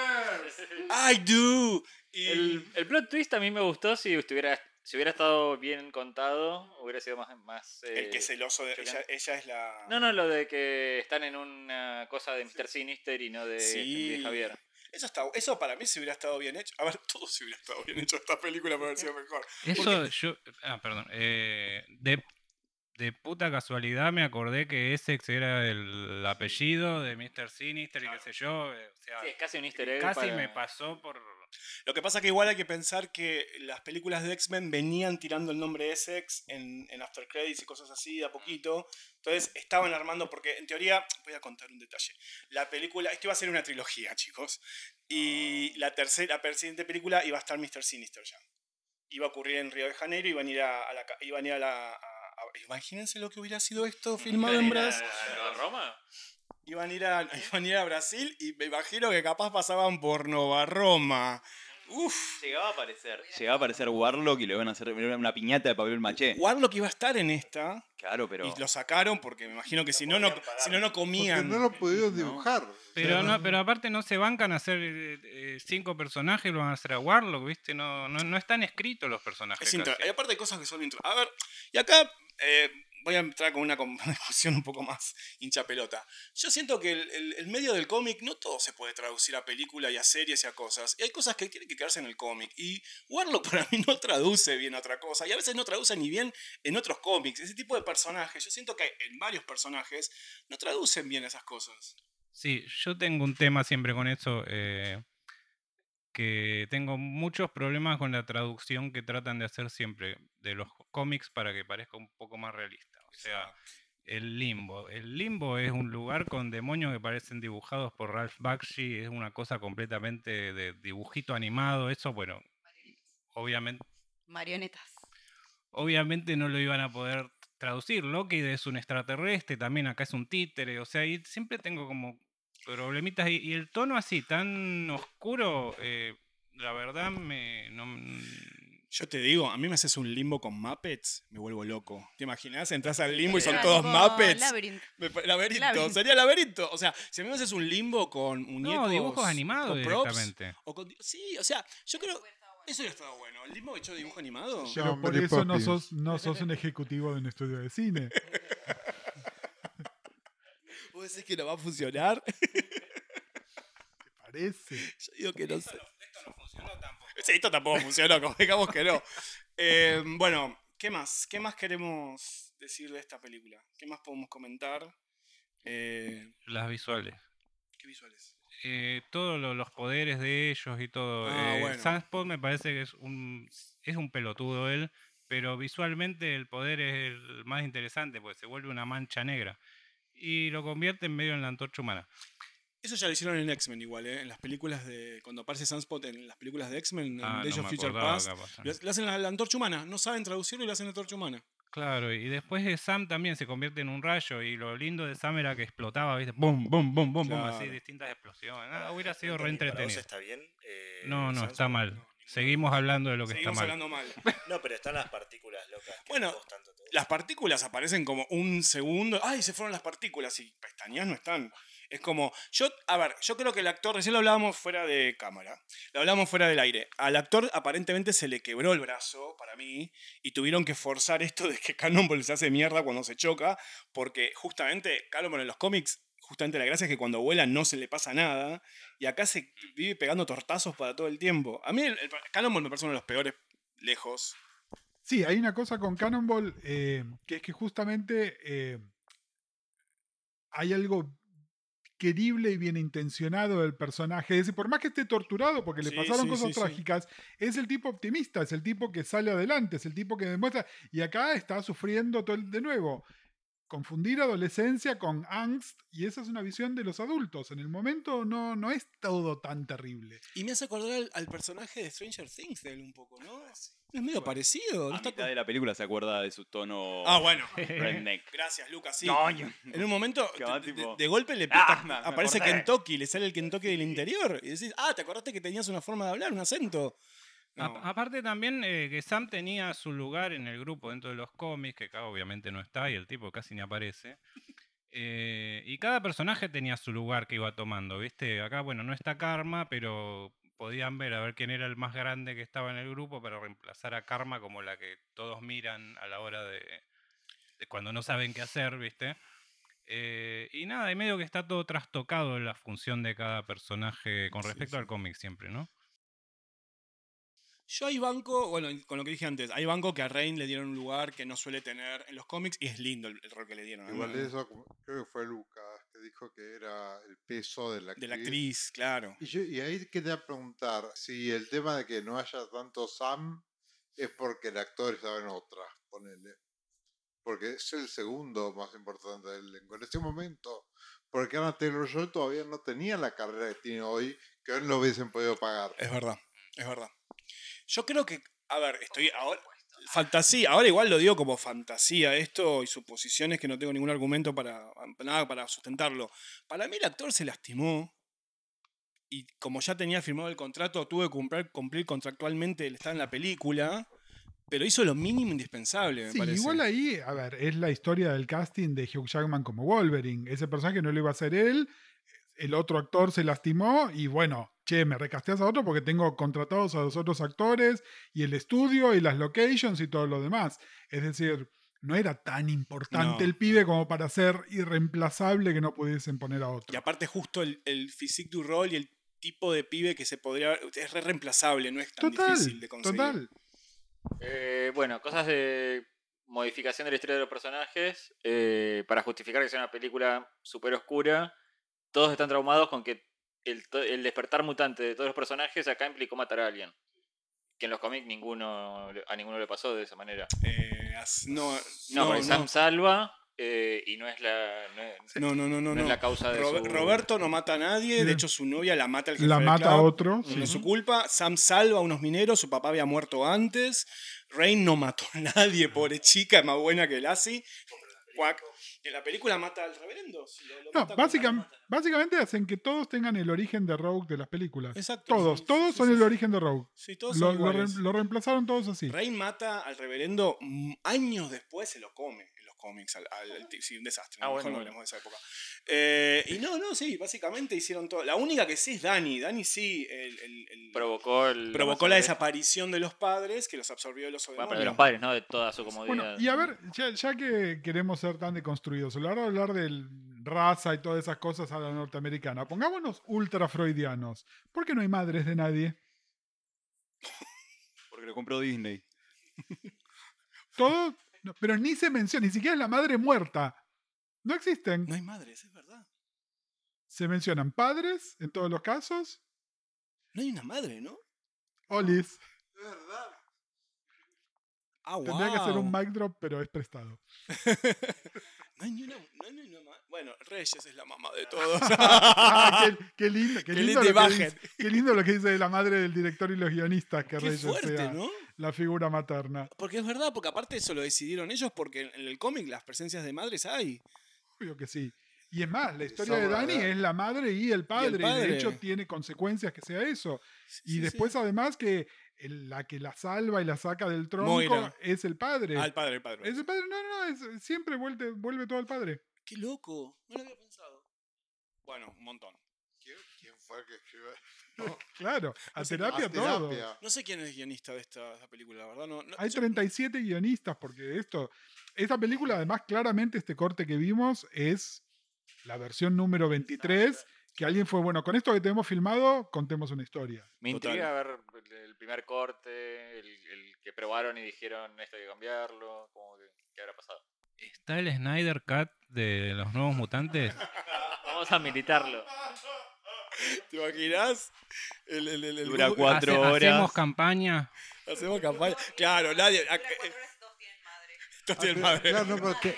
I do. Y El, el plot twist a mí me gustó si estuviera, si hubiera estado bien contado, hubiera sido más... más el que eh, es celoso de ella, ella es la... No, no, lo de que están en una cosa de Mr. Sinister y no de, Sí. de Javier. Eso, está, eso para mí se hubiera estado bien hecho. A ver, todo se hubiera estado bien hecho esta película para haber sido mejor. Eso yo. Ah, perdón. eh, de, de puta casualidad me acordé que Essex era el apellido de Mr. Sinister y qué sé yo. eh, O sea, Sí, es casi un easter egg. casi para- me pasó por. Lo que pasa que igual hay que pensar que las películas de X-Men venían tirando el nombre Essex en, en After Credits y cosas así de a poquito. Entonces estaban armando, porque en teoría, voy a contar un detalle. La película, esto iba a ser una trilogía, chicos. Y la tercera, la siguiente película iba a estar Mr. Sinister ya. Iba a ocurrir en Río de Janeiro, iban a ir a, a la... Iban a ir a la a- imagínense lo que hubiera sido esto filmado en Brasil. ¿A Roma? Iban a, ir a, iban a ir a Brasil y me imagino que capaz pasaban por Nova Roma. Uf. Llegaba a aparecer. Llegaba a aparecer Warlock y le iban a hacer una piñata de papel maché. Warlock iba a estar en esta Claro, pero. y lo sacaron porque me imagino que si no, no, si no, no Porque comían. no lo pudieron dibujar. Pero, no, pero aparte no se bancan a hacer eh, eh, cinco personajes, lo van a hacer a Warlock, ¿viste? No, no, no están escritos los personajes. Es casi. y aparte hay cosas que son intro. A ver, y acá eh, voy a entrar con una discusión un poco más hincha pelota. Yo siento que el, medio del cómic no todo se puede traducir a película y a series y a cosas. Y hay cosas que tienen que quedarse en el cómic. Y Warlock para mí no traduce bien otra cosa. Y a veces no traduce ni bien en otros cómics. Ese tipo de personajes, yo siento que en varios personajes no traducen bien esas cosas. Sí, yo tengo un tema siempre con eso, eh, que tengo muchos problemas con la traducción que tratan de hacer siempre de los cómics para que parezca un poco más realista. O sea, el limbo. El limbo es un lugar con demonios que parecen dibujados por Ralph Bakshi, es una cosa completamente de dibujito animado, eso, bueno, obviamente Marionetas. obviamente no lo iban a poder traducir. Loki es un extraterrestre, también acá es un títere, o sea, y siempre tengo como problemitas. Y, y el tono así, tan oscuro, eh, la verdad me... No, Yo te digo, a mí me haces un limbo con Muppets, me vuelvo loco. ¿Te imaginas? Entras al limbo y son todos Muppets. Pa- laberinto, Laberinto. sería laberinto. O sea, si a mí me haces un limbo con muñecos. no, dibujos animados con props, directamente. o con- sí, o sea, yo creo. Eso hubiera estado bueno. El limbo hecho de dibujo animado. Pero por eso no sos, no sos un ejecutivo de un estudio de cine. ¿Vos decís que no va a funcionar? Parece. Yo digo que no sé. Esto no funcionó tampoco. Sí, esto tampoco funcionó, como digamos que no. Eh, bueno, ¿qué más? ¿Qué más queremos decir de esta película? ¿Qué más podemos comentar? Eh, Las visuales. ¿Qué visuales? Eh, todos lo- los poderes de ellos y todo. Ah, Eh, bueno. Sunspot me parece que es un, es un pelotudo él, pero visualmente el poder es el más interesante, porque se vuelve una mancha negra. Y lo convierte en medio en la antorcha humana. Eso ya lo hicieron en X-Men igual, ¿eh? En las películas de... Cuando aparece Sunspot en las películas de X-Men, en Ah, Days no of Future Past, lo hacen la, la antorcha humana. No saben traducirlo y lo hacen la antorcha humana. Claro, y después de Sam también se convierte en un rayo, y lo lindo de Sam era que explotaba, ¿viste? ¡Bum, bum, bum, bum, bum! Así Claro. distintas explosiones. Ah, hubiera sido re ¿para vos entretenido. está bien? Eh, No, no, Sunspot? está mal. Seguimos hablando de lo que Seguimos está mal. hablando mal. No, pero están las partículas locas. Bueno. Las partículas aparecen como un segundo. ¡Ay, se fueron las partículas! Y pestañas no están. Es como. Yo, a ver, yo creo que el actor, recién lo hablábamos fuera de cámara. Lo hablábamos fuera del aire. Al actor aparentemente se le quebró el brazo, para mí, y tuvieron que forzar esto de que Cannonball se hace mierda cuando se choca, porque justamente Cannonball en los cómics, justamente la gracia es que cuando vuela no se le pasa nada, y acá se vive pegando tortazos para todo el tiempo. A mí el, el Cannonball me parece uno de los peores lejos. Sí, hay una cosa con Cannonball eh, que es que justamente eh, hay algo querible y bien intencionado del personaje. Es decir, por más que esté torturado porque le Sí, pasaron sí, cosas sí, sí. trágicas, es el tipo optimista, es el tipo que sale adelante, es el tipo que demuestra. Y acá está sufriendo todo el- de nuevo. Confundir adolescencia con angst, y esa es una visión de los adultos. En el momento no, no es todo tan terrible. Y me hace acordar al, al personaje de Stranger Things de él un poco, ¿no? Es medio parecido. ¿no A está mitad con- de la película se acuerda de su tono Ah, bueno. redneck. Gracias, Lucas. Sí. Coño. En un momento, va de, de- tipo- de golpe le Ah, me- aparece. Kentucky, le sale el Kentucky del interior. Y decís, ah, ¿te acordaste que tenías una forma de hablar, un acento? A- aparte también eh, que Sam tenía su lugar en el grupo dentro de los cómics, que acá obviamente no está y el tipo casi ni aparece. Eh, y cada personaje tenía su lugar que iba tomando, ¿viste? Acá, bueno, no está Karma, pero podían ver a ver quién era el más grande que estaba en el grupo para reemplazar a Karma como la que todos miran a la hora de, de cuando no saben qué hacer, ¿viste? Eh, y nada, y medio que está todo trastocado en la función de cada personaje con respecto sí. al cómic siempre, ¿no? Yo hay banco, bueno, con lo que dije antes, hay banco que a Rain le dieron un lugar que no suele tener en los cómics y es lindo el, el rol que le dieron. Igual me- eso, creo que fue Lucas dijo que era el peso de la actriz. de la actriz, claro. Y, yo, y ahí quería preguntar si el tema de que no haya tanto Sam es porque el actor estaba en otra, ponele. Porque es el segundo más importante del elenco. En ese momento, porque Anna Taylor Joy todavía no tenía la carrera que tiene hoy, que hoy no hubiesen podido pagar. Es verdad, es verdad. Yo creo que, a ver, estoy ahora. Fantasía, ahora igual lo digo como fantasía esto y suposiciones que no tengo ningún argumento para nada para sustentarlo. Para mí el actor se lastimó y como ya tenía firmado el contrato, tuve que cumplir, cumplir contractualmente el estar en la película, pero hizo lo mínimo indispensable, me Sí, parece. igual ahí, a ver, es la historia del casting de Hugh Jackman como Wolverine. Ese personaje no lo iba a hacer él, el otro actor se lastimó y bueno, che, me recasteas a otro porque tengo contratados a los otros actores y el estudio y las locations y todo lo demás. Es decir, no era tan importante No. el pibe como para ser irreemplazable que no pudiesen poner a otro. Y aparte justo el, el physique du rol y el tipo de pibe que se podría... Es re reemplazable, no es tan Total, difícil de conseguir. total. Eh, bueno, cosas de modificación de la historia de los personajes. eh, para justificar que sea una película súper oscura, todos están traumados con que el, el despertar mutante de todos los personajes acá implicó matar a alguien. Que en los cómics ninguno, a ninguno le pasó de esa manera. Eh, as- no, No, no, porque no. Sam salva eh, y no es la, no es, No, no, no, no. es la causa de su... Roberto no mata a nadie, Sí. de hecho su novia la mata al jefe La mata a otro. No sí. es su culpa. Sam salva a unos mineros, su papá había muerto antes. Rain no mató a nadie, pobre chica, es más buena que Lassie. Cuac. ¿Y en la película mata al reverendo? Si lo- lo No, mata básicamente hacen que todos tengan el origen de Rogue de las películas. Exacto. Todos, sí, todos sí, son sí, el origen de Rogue. Sí, todos Lo, son lo re- lo reemplazaron todos así. Rey mata al reverendo años después, se lo come cómics. Al, al- sí, un desastre. Ah, ¿no? bueno, hablemos de esa época. Eh, y no, no, sí, básicamente hicieron todo. La única que sí es Dani. Dani sí el- el- el- Provocó, el, provocó la desaparición de los padres que los absorbió el oso Bueno, pero de los padres, ¿no? De toda su comodidad. Bueno, y a ver, ya, ya que queremos ser tan deconstruidos, a la hora de hablar de raza y todas esas cosas a la norteamericana, pongámonos ultra freudianos. ¿Por qué no hay madres de nadie? Porque lo compró Disney. Todo, no, pero ni se menciona, ni siquiera es la madre muerta. No existen. No hay madres, es verdad. Se mencionan padres en todos los casos. No hay una madre, ¿no? Olis. Es verdad. Ah, Tendría que ser un mic drop, pero es prestado. No hay ni una, no hay ni una ma- Bueno, Reyes es la mamá de todos. Ah, qué, qué lindo, qué Qué lindo linda lo que imagen. dice- qué lindo lo que dice de la madre del director y los guionistas, que Qué Reyes fuerte, sea ¿no? la figura materna. Porque es verdad, porque aparte eso lo decidieron ellos, porque en el cómic las presencias de madres hay. Obvio que sí. Y es más, la historia de Dani verdad. es la madre y el padre. y padre. de hecho, tiene consecuencias que sea eso. y sí, después, sí. además, que el- la que la salva y la saca del tronco Moira. es el padre. Ah, el padre, el padre. Es el padre, no, no, es- siempre vuelve, vuelve todo al padre. Qué loco, no lo había pensado. Bueno, un montón. ¿Quién, quién fue el que escribió? Claro, a No sé, terapia A todo. terapia. No sé quién es guionista de esta, de esta película, la verdad. No, no- Hay yo- 37 guionistas, porque esto, esta película, además, claramente este corte que vimos es la versión número 23, que alguien fue, bueno, con esto que tenemos filmado, contemos una historia. Me Total. intriga ver el- primer corte, el, el que probaron y dijeron esto hay que cambiarlo, como que, ¿qué habrá pasado? ¿Está el Snyder Cut de los nuevos mutantes? Vamos a militarlo. ¿Te imaginas? El, el, el, el- Dura cuatro Hace- horas. Hacemos campaña. Hacemos campaña. Claro, nadie. ah, eh, todos tienen madre. Todos tienen madre. Claro, no, pero, te,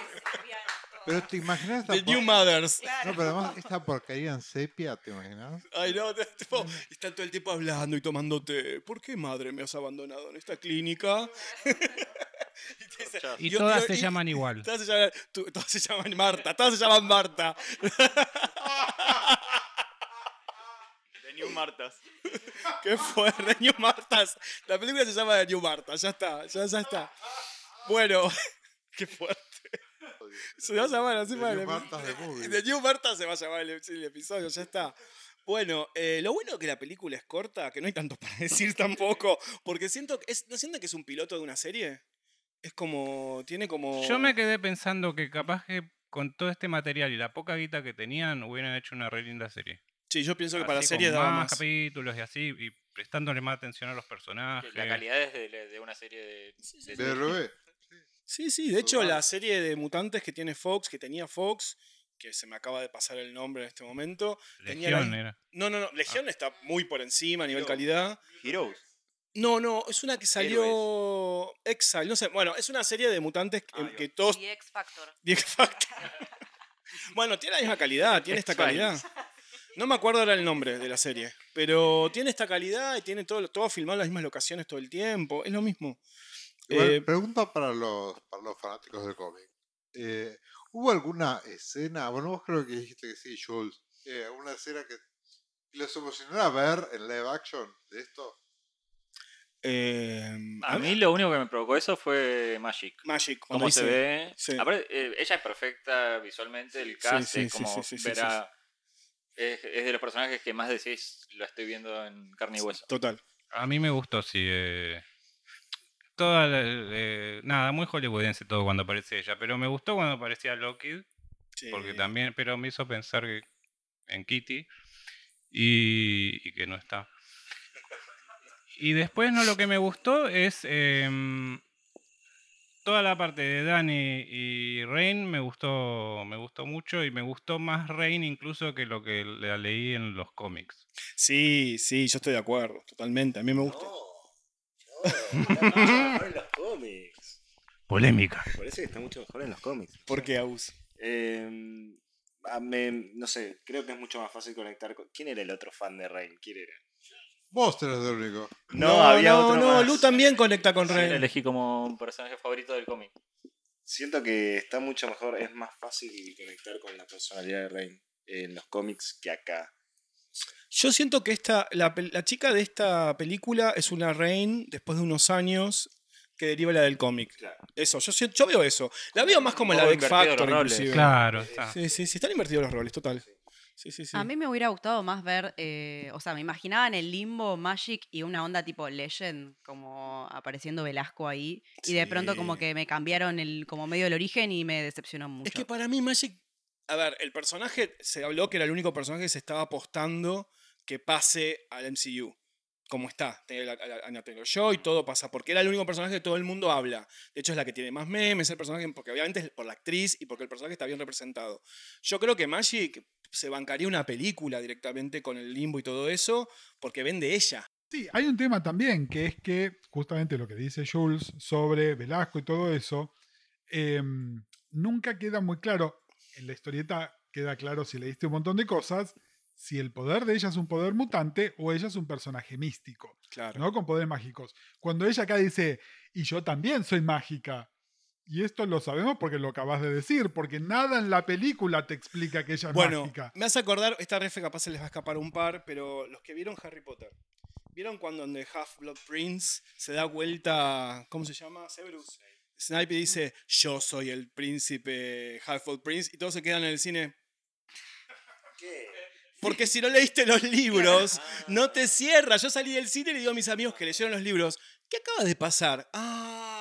pero te imaginas esta The por- New Mothers. No, pero además esta porquería en sepia, ¿te imaginas? Ay, no, tipo, están todo el tiempo hablando y tomando té. ¿Por qué, madre, me has abandonado en esta clínica? Y todas se y- llaman igual. Todas se llaman, tú- todas se llaman Marta, todas se llaman Marta. The New Martas. ¿Qué fue? The New Martas. La película se llama The New Marta, ya está, ya, ya está. Bueno, qué fuerte. Se va a llamar así The para New el Martas de New Marta se va a llamar el, el episodio, ya está. Bueno, eh, lo bueno que la película es corta, que no hay tanto para decir tampoco, porque siento que es, ¿no sienten que es un piloto de una serie? Es como, tiene como... Yo me quedé pensando que capaz que con todo este material y la poca guita que tenían hubieran hecho una re linda serie. Sí, yo pienso que para Así, series con daba más más. capítulos y así, y prestándole más atención a los personajes. La calidad es de, de una serie de... de- De revés. Sí, sí, de hecho la serie de mutantes que tiene Fox, que tenía Fox, que se me acaba de pasar el nombre en este momento. tenía la- Legión era. No, no, no, Legión está muy por encima a nivel Heroes. calidad. Heroes. No, no, es una que salió Exile, no sé, bueno, es una serie de mutantes que, Ah, que todos... Y X Factor. The X Factor. bueno, tiene la misma calidad, tiene esta calidad. No me acuerdo ahora el nombre de la serie, pero tiene esta calidad y tiene todo, todo filmado en las mismas locaciones todo el tiempo, es lo mismo. Igual, Eh, pregunta para los, para los fanáticos del cómic. Eh, ¿Hubo alguna escena, bueno, vos creo que dijiste que sí, Jules, eh, alguna escena que les emocionara ver en live action de esto? eh, A mí lo único que me provocó eso fue Magic. Magic, Cómo se ve. sí. Aparte, eh, ella es perfecta visualmente, el cast sí, es como sí, sí, sí, ver sí, a- Es, es de los personajes que más decís, lo estoy viendo en carne y hueso. Total. A mí me gustó, sí. eh, toda la- eh, nada, muy hollywoodense todo cuando aparece ella, pero me gustó cuando aparecía Loki, Sí. porque también, pero me hizo pensar que en Kitty y, y que no está. Y después no lo que me gustó es em, toda la parte de Dani y Rain me gustó, me gustó mucho y me gustó más Rain incluso que lo que la leí en los cómics. Sí, sí, yo estoy de acuerdo, totalmente. A mí me gusta. mucho mejor en los cómics. Polémica. Parece que está mucho mejor en los cómics. ¿Por qué, Aus? Eh, a- me- no sé, creo que es mucho más fácil conectar con. ¿Quién era el otro fan de Rain? ¿Quién era? Vos eres el único. No, había no, otro no, más. Lu también conecta con Yo Ren. la elegí como un personaje favorito del cómic. Siento que está mucho mejor, es más fácil conectar con la personalidad de Rain en los cómics que acá. Yo siento que esta, la, la chica de esta película es una Rain después de unos años que deriva la del cómic. Eso, yo, siento- yo veo eso. La veo más como la de Factor, inclusive. Claro, está. Sí, sí, sí, están invertidos los roles, total. Sí, sí, sí. A mí me hubiera gustado más ver, eh, o sea, me imaginaba en el limbo Magic y una onda tipo Legend, como apareciendo Velasco ahí, y de pronto como que me cambiaron el como medio del origen y me decepcionó mucho. Es que para mí Magic, a ver, el personaje, se habló que era el único personaje que se estaba apostando que pase al MCU. Como está, tiene Anya Taylor-Joy, todo pasa, porque era el único personaje que todo el mundo habla. De hecho, es la que tiene más memes, el personaje, porque obviamente es por la actriz y porque el personaje está bien representado. Yo creo que Magic se bancaría una película directamente con el limbo y todo eso, porque vende ella. Sí, hay un tema también, que es que justamente lo que dice Jules sobre Velasco y todo eso, em, nunca queda muy claro, en la historieta queda claro si leíste un montón de cosas, si el poder de ella es un poder mutante o ella es un personaje místico, Claro. ¿no? Con poderes mágicos. Cuando ella acá dice, y yo también soy mágica. Y esto lo sabemos porque lo acabas de decir, porque nada en la película te explica que ella es Bueno, mágica. me hace acordar, esta refe capaz se les va a escapar un par, pero los que vieron Harry Potter, ¿vieron cuando en The Half-Blood Prince se da vuelta, ¿cómo se llama? Severus. Snape dice, yo soy el príncipe Half-Blood Prince, y todos se quedan en el cine. Porque si no leíste los libros, no te cierra. Yo salí del cine y le digo a mis amigos que leyeron los libros, ¿qué acaba de pasar? Ah,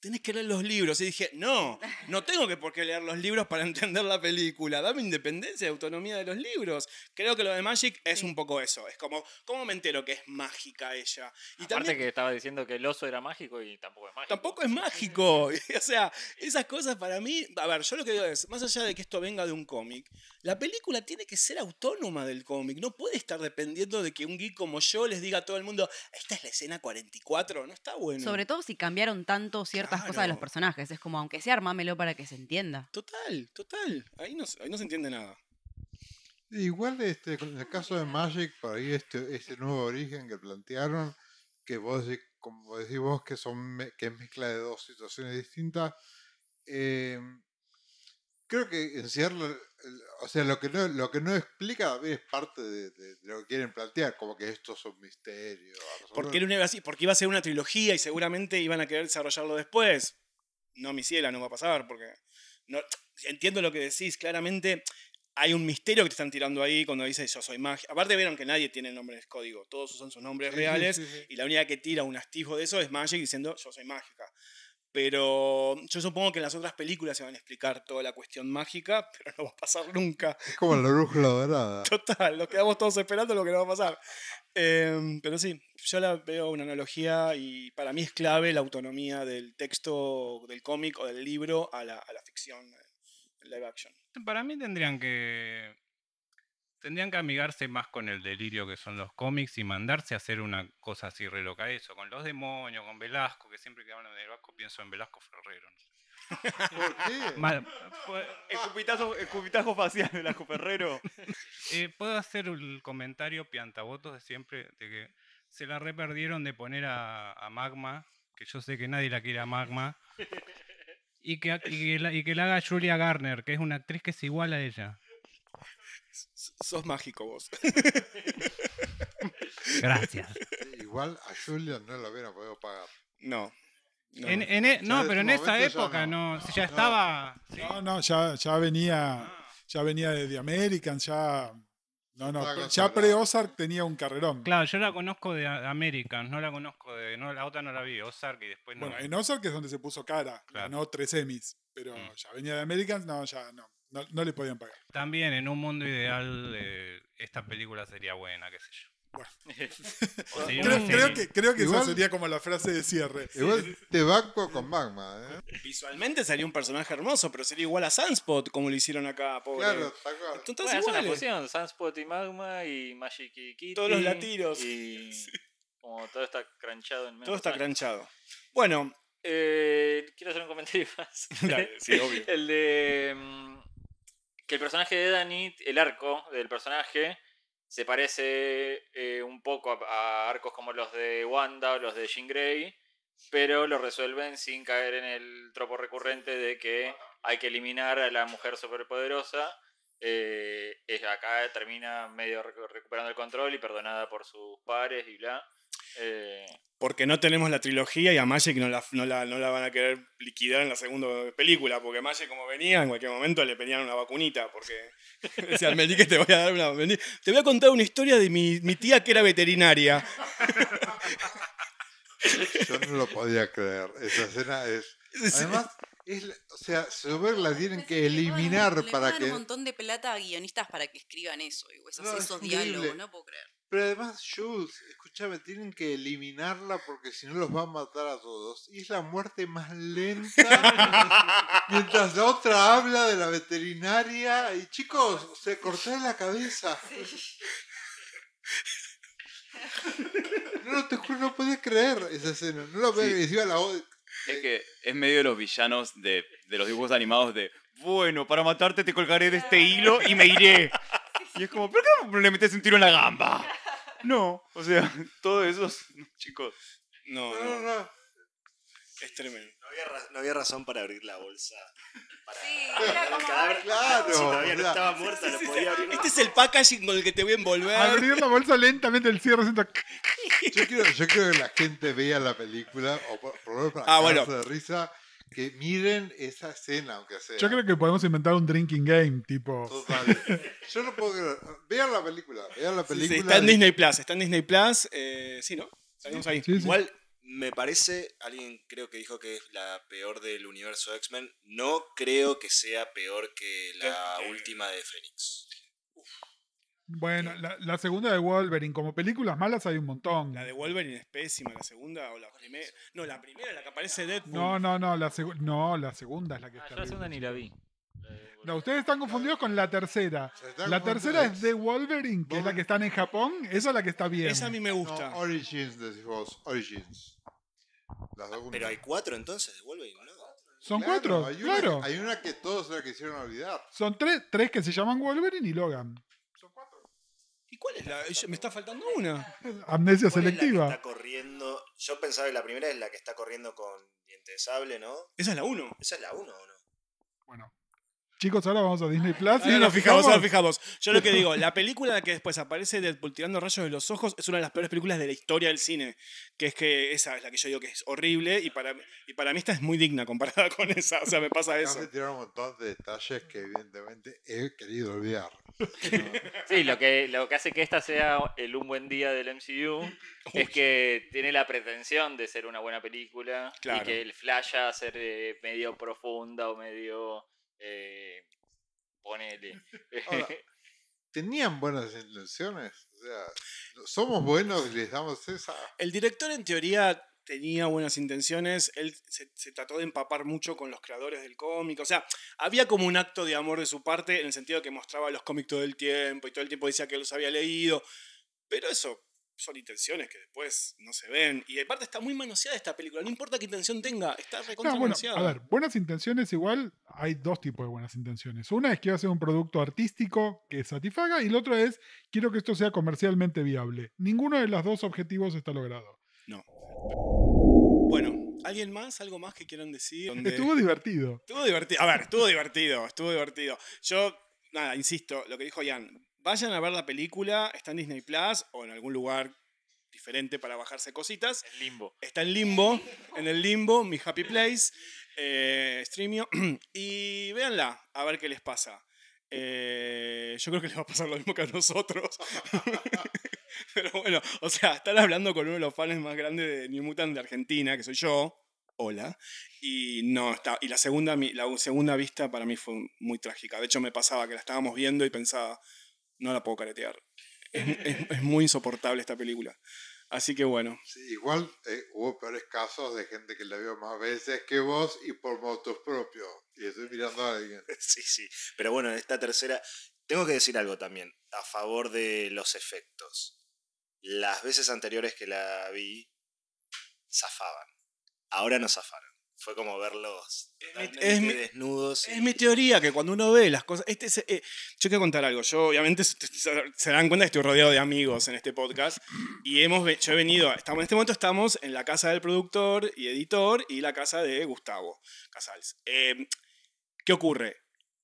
tenés que leer los libros. Y dije, no, no tengo que por qué leer los libros para entender la película. Dame independencia y autonomía de los libros. Creo que lo de Magic es un poco eso. Es como, ¿cómo me entero que es mágica ella? Y Aparte también que estaba diciendo que el oso era mágico y tampoco es mágico. tampoco es mágico. o sea, esas cosas para mí. A ver, yo lo que digo es, más allá de que esto venga de un cómic, la película tiene que ser autónoma del cómic. No puede estar dependiendo de que un geek como yo les diga a todo el mundo, esta es la escena 44. No está bueno. Sobre todo si cambiaron tanto ciertas cosas de los Claro. personajes. Es como, aunque sea armámelo para que se entienda. Total, total. Ahí no, se- ahí no se entiende nada. Igual este, con el caso de Magic, por ahí este, este nuevo origen que plantearon, que vos decís, como decís vos, que, son que es mezcla de dos situaciones distintas, eh, creo que encierra, o sea, lo que no, lo que no explica también es parte de, de- de lo que quieren plantear, como que esto es un misterio. a. Porque, era una- porque iba a ser una trilogía y seguramente iban a querer desarrollarlo después. No, mi ciela, no va a pasar porque... No, entiendo lo que decís, claramente hay un misterio que te están tirando ahí cuando dices yo soy magia. Aparte vieron que nadie tiene nombres código, todos usan sus nombres sí, reales sí, sí. y la única que tira un astijo de eso es Magic diciendo yo soy mágica. Pero yo supongo que en las otras películas se van a explicar toda la cuestión mágica, pero no va a pasar nunca. Es como la brújula dorada. Total, nos quedamos todos esperando lo que nos va a pasar. Em, pero sí, yo la veo una analogía y para mí es clave la autonomía del texto del cómic o del libro a la, a la ficción eh, live action. Para mí tendrían que. Tendrían que amigarse más con el delirio que son los cómics y mandarse a hacer una cosa así re loca. Eso, con los demonios, con Velasco, que siempre que hablan de Velasco pienso en Velasco Ferrero. no sé. ¿Por qué? Mal- pues, Escupitajo, escupitajo facial de la Ferrero. eh, Puedo hacer el comentario piantabotos de siempre de que se la re perdieron de poner a, a Magma, que yo sé que nadie la quiere a Magma, y que, y que la, y que la haga Julia Garner, que es una actriz que es igual a ella. Sos mágico vos. Gracias. Igual a Julia no la hubiera podido pagar. No. no. En- en e- no, pero en esa época no. ya No. estaba. sí. No, no, ya, ya venía, ya venía de The Americans, ya. No, no, ya pre-Ozark tenía un carrerón. Claro, yo la conozco de American, no la conozco de. No, la otra no la vi, Ozark y después no. Bueno, en Ozark es donde se puso cara, Claro. ganó tres Emmys, pero Mm. ya venía de Americans, no, ya no, no, no le podían pagar. También en un mundo ideal eh, esta película sería buena, qué sé yo. O sería Creo, que, creo que Igual- esa sería como la frase de cierre. Igual te banco con Magma, ¿eh? Visualmente sería un personaje hermoso, pero sería igual a Sunspot, como lo hicieron acá, pobre. Claro. Entonces, Bueno, es una fusión, Sunspot y Magma y Magic y Kitty. Todos los latidos. Y como todo está cranchado en medio. Todo está cranchado. Bueno, Eh, quiero hacer un comentario más. Dale, sí, obvio. El de. Que el personaje de Dani, el arco del personaje, se parece eh, un poco a, arcos como los de Wanda o los de Jean Grey. pero lo resuelven sin caer en el tropo recurrente de que hay que eliminar a la mujer superpoderosa. Eh, es- acá termina medio recu- recuperando el control y perdonada por sus pares y bla. Eh, Porque no tenemos la trilogía y a Magic no la, no, la, no la van a querer liquidar en la segunda película. Porque Magic, como venía, en cualquier momento le pedían una vacunita. Porque decían, vení que te voy a dar una. te voy a contar una historia de mi, mi tía que era veterinaria. Yo no lo podía creer. Esa escena es. Además, es, la- o sea, Sober la tienen que eliminar le para que. un montón de plata a guionistas para que escriban eso, y esos, No, es esos increíble. diálogos, no puedo creer. Pero además, Jules, escúchame, tienen que eliminarla porque si no los va a matar a todos. Y es la muerte más lenta. mientras la otra habla de la veterinaria. Y chicos, se cortó la cabeza. No, te juro, no podía creer esa escena. No lo podía Sí. Encima la voz- Es que es medio de los villanos de, de los dibujos animados de, bueno, para matarte te colgaré de este hilo y me iré. Y es como, ¿pero qué no le metes un tiro en la gamba? No, o sea, todo eso, es- chicos. No, no, no. es tremendo. No había, ra- no había razón para abrir la bolsa. Para era el como- cadáver. Claro, Si todavía no estaba muerta, lo podía abrir. Este es el packaging con el que te voy a envolver. Abrir la bolsa lentamente, el cierre siento... Yo quiero, yo quiero que la gente vea la película, o por, por lo menos para Ah, bueno. de risa, que miren esa escena, aunque sea. Yo creo que podemos inventar un drinking game, tipo... Total. Yo no puedo creer. Vean la película, vean la Sí, película. sí, está en y- Disney Plus. Está en Disney Plus. eh, sí, ¿no? Salimos ahí. Sí, sí. Igual me parece, alguien creo que dijo que es la peor del universo X-Men. No creo que sea peor que la última de Fénix. Bueno, la, la segunda de Wolverine, como películas malas hay un montón. La de Wolverine es pésima, la segunda o la primera. No, la primera, la que aparece Deadpool. No, no, no, la, no, la segunda es la que ah, está. yo la segunda ni la vi. No, ustedes están confundidos con la tercera. La tercera es de Wolverine, que es la que están en Japón. Esa es la que está bien. Esa a mí me gusta. No, Origins, decís vos. Origins. La segunda. Pero hay cuatro entonces de Wolverine, ¿no? Son Claro, cuatro, Hay una, claro. hay una que todos se la quisieron olvidar. Son tres, tres que se llaman Wolverine y Logan. ¿Y cuál es la? Me está faltando una. Amnesia ¿Cuál es la que selectiva. está corriendo? Yo pensaba que la primera es la que está corriendo con diente de sable, ¿no? Esa es la uno. Esa es la uno, ¿o no? Bueno. Chicos, ahora vamos a Disney Plus. y Ahora nos fijamos, ahora nos fijamos. Yo lo que digo, la película en la que después aparece Deadpool tirando rayos de los ojos es una de las peores películas de la historia del cine. Que es que esa es la que yo digo que es horrible y para, y para mí esta es muy digna comparada con esa. O sea, me pasa Acá eso. se tiraron un montón de detalles que evidentemente he querido olvidar. Sí, lo que, lo que hace que esta sea el un buen día del MCU es que tiene la pretensión de ser una buena película Claro. y que el flash a ser eh, medio profunda o medio... Eh, ponele. Ahora, ¿Tenían buenas intenciones? O sea, ¿somos buenos y les damos esa? El director en teoría tenía buenas intenciones, él se, se trató de empapar mucho con los creadores del cómic, o sea, había como un acto de amor de su parte en el sentido que mostraba los cómics todo el tiempo y todo el tiempo decía que los había leído, pero eso son intenciones que después no se ven. Y aparte está muy manoseada esta película, no importa qué intención tenga, está recontra No, bueno, manoseada. a ver, buenas intenciones igual, hay dos tipos de buenas intenciones. Una es quiero hacer un producto artístico que satisfaga y el otro es quiero que esto sea comercialmente viable. Ninguno de los dos objetivos está logrado. No. Bueno, ¿alguien más? ¿Algo más que quieran decir? Estuvo divertido. Estuvo divertido. A ver, estuvo divertido, estuvo divertido. Yo, nada, insisto, lo que dijo Ian, vayan a ver la película, está en Disney Plus o en algún lugar diferente para bajarse cositas. El limbo. Está en Limbo, en el Limbo, mi Happy Place, eh, Streamio, y véanla, a ver qué les pasa. Eh, yo creo que les va a pasar lo mismo que a nosotros. Pero bueno, o sea, están hablando con uno de los fans más grandes de New Mutant de Argentina, que soy yo. Hola. Y no, está. Y la segunda, la segunda vista para mí fue muy trágica. De hecho, me pasaba que la estábamos viendo y pensaba, no la puedo caretear. Es, es- es muy insoportable esta película. Así que bueno. Sí, igual eh, hubo peores casos de gente que la vio más veces que vos y por motos propios. Y estoy mirando a alguien. Sí, sí. Pero bueno, en esta tercera, tengo que decir algo también, a favor de los efectos. Las veces anteriores que la vi, zafaban. Ahora no zafaron. Fue como verlos totalmente es mi- desnudos. Es y- mi teoría que cuando uno ve las cosas. Este es, eh, yo quiero contar algo. Yo, obviamente, se, dan cuenta que estoy rodeado de amigos en este podcast. Y hemos, yo he venido. Estamos, en este momento estamos en la casa del productor y editor y la casa de Gustavo Casals. Eh, ¿Qué ocurre?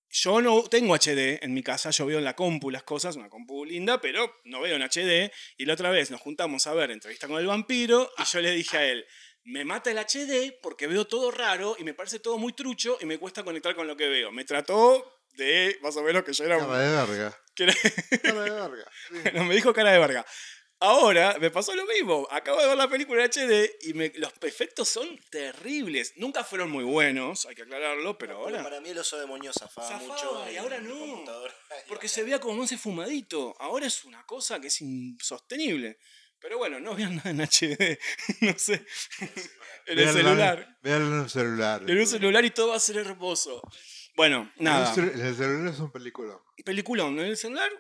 Yo no tengo HD en mi casa, yo veo en la compu las cosas, una compu linda, pero no veo en HD. Y la otra vez nos juntamos a ver entrevista con el vampiro y yo le dije a él, me mata el HD porque veo todo raro y me parece todo muy trucho y me cuesta conectar con lo que veo. Me trató de más o menos que yo era un... Cara de verga. que era- Cara de verga. sí. no, me dijo cara de verga. Ahora me pasó lo mismo. Acabo de ver la película en HD y me- los efectos son terribles. Nunca fueron muy buenos, hay que aclararlo, pero Bueno, ahora... Para mí el oso demonio zafaba, Zafaba, mucho. y ahora no. Porque se veía como ese fumadito. Ahora es una cosa que es insostenible. Pero bueno, no vean nada en HD. no sé. en el celular. véanla en el celular. En un celular y todo va a ser hermoso. Bueno, nada. El el celular es un película. Peliculón. En el celular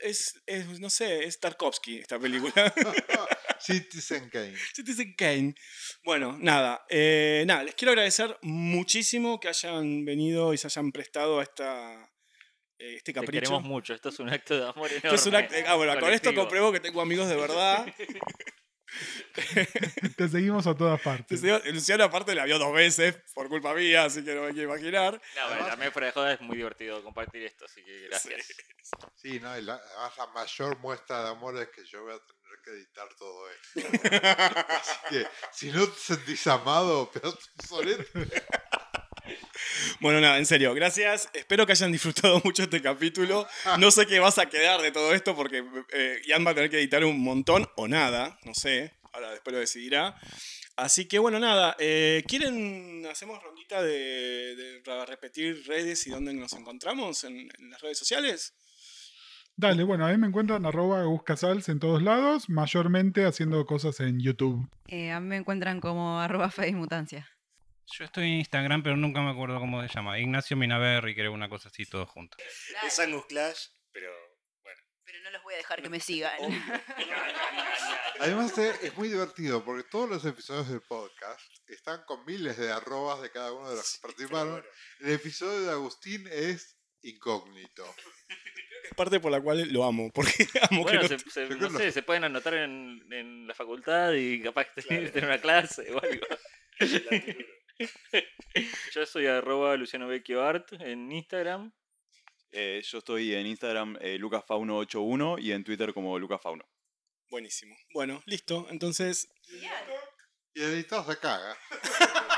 es, es, no sé, es Tarkovsky esta película. Citizen Kane. Citizen Kane. Bueno, nada. eh, nada, les quiero agradecer muchísimo que hayan venido y se hayan prestado a esta, eh, este Te capricho. queremos mucho. Esto es un acto de amor enorme. Esto es un acto- ah, bueno, con esto compruebo que tengo amigos de verdad. Te seguimos a todas partes. Luciano aparte la vio dos veces por culpa mía, así que no me quiero imaginar. No, bueno, también fuera de joda es muy divertido compartir esto, así que gracias. Sí, no, y la, además la mayor muestra de amor es que yo voy a tener que editar todo esto. Así que si no te sentís amado, pero solete. Bueno, nada, en serio, gracias. Espero que hayan disfrutado mucho este capítulo. No sé qué vas a quedar de todo esto porque eh, Ian va a tener que editar un montón o nada, no sé. Ahora después lo decidirá. Así que bueno, nada. eh, ¿Quieren, hacemos rondita de, de para repetir redes y dónde nos encontramos en, en las redes sociales? Dale, bueno, ahí me encuentran arroba en todos lados, mayormente haciendo cosas en YouTube. Eh, a mí me encuentran como arroba Mutancia. Yo estoy en Instagram, pero nunca me acuerdo cómo se llama. Ignacio Minaberri, creo, una cosa así, todo junto. Es Angus Clash, pero Pero no los voy a dejar que me sigan. Además eh, es muy divertido porque todos los episodios del podcast están con miles de arrobas de cada uno de los que participaron. El episodio de Agustín es incógnito. Es parte por la cual lo amo, porque amo Bueno, que se, no- se- no no- sé, se pueden anotar en, en la facultad y capaz que tener una clase o algo. Yo soy arroba Luciano Vecchio Art en Instagram. Eh, yo estoy en Instagram eh, lucasfauno81 y en Twitter como lucasfauno. Buenísimo. Bueno, listo. Entonces, Y el editor se caga.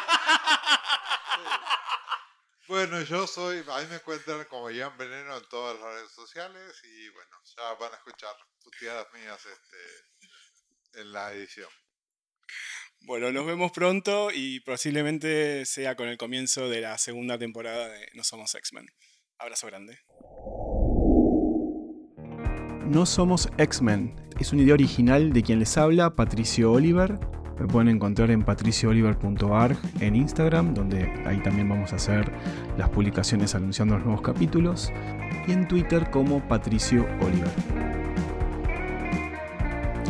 Bueno, yo soy, ahí me encuentran como Ian Veneno en todas las redes sociales y bueno, ya van a escuchar puteadas mías este, en la edición. Bueno, nos vemos pronto y posiblemente sea con el comienzo de la segunda temporada de No Somos X-Men. Abrazo grande. No Somos X-Men es una idea original de quien les habla, Patricio Oliver. Me pueden encontrar en patriciooliver.arg en Instagram, donde ahí también vamos a hacer las publicaciones anunciando los nuevos capítulos. Y en Twitter como Patricio Oliver.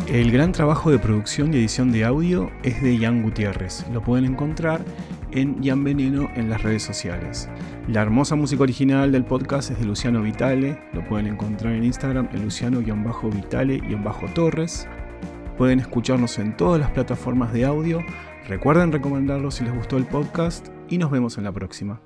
El gran trabajo de producción y edición de audio es de Ian Gutiérrez. Lo pueden encontrar en Ian Veneno en las redes sociales. La hermosa música original del podcast es de Luciano Vitale. Lo pueden encontrar en Instagram en Luciano-Vitale-Torres. Pueden escucharnos en todas las plataformas de audio. Recuerden recomendarlo si les gustó el podcast y nos vemos en la próxima.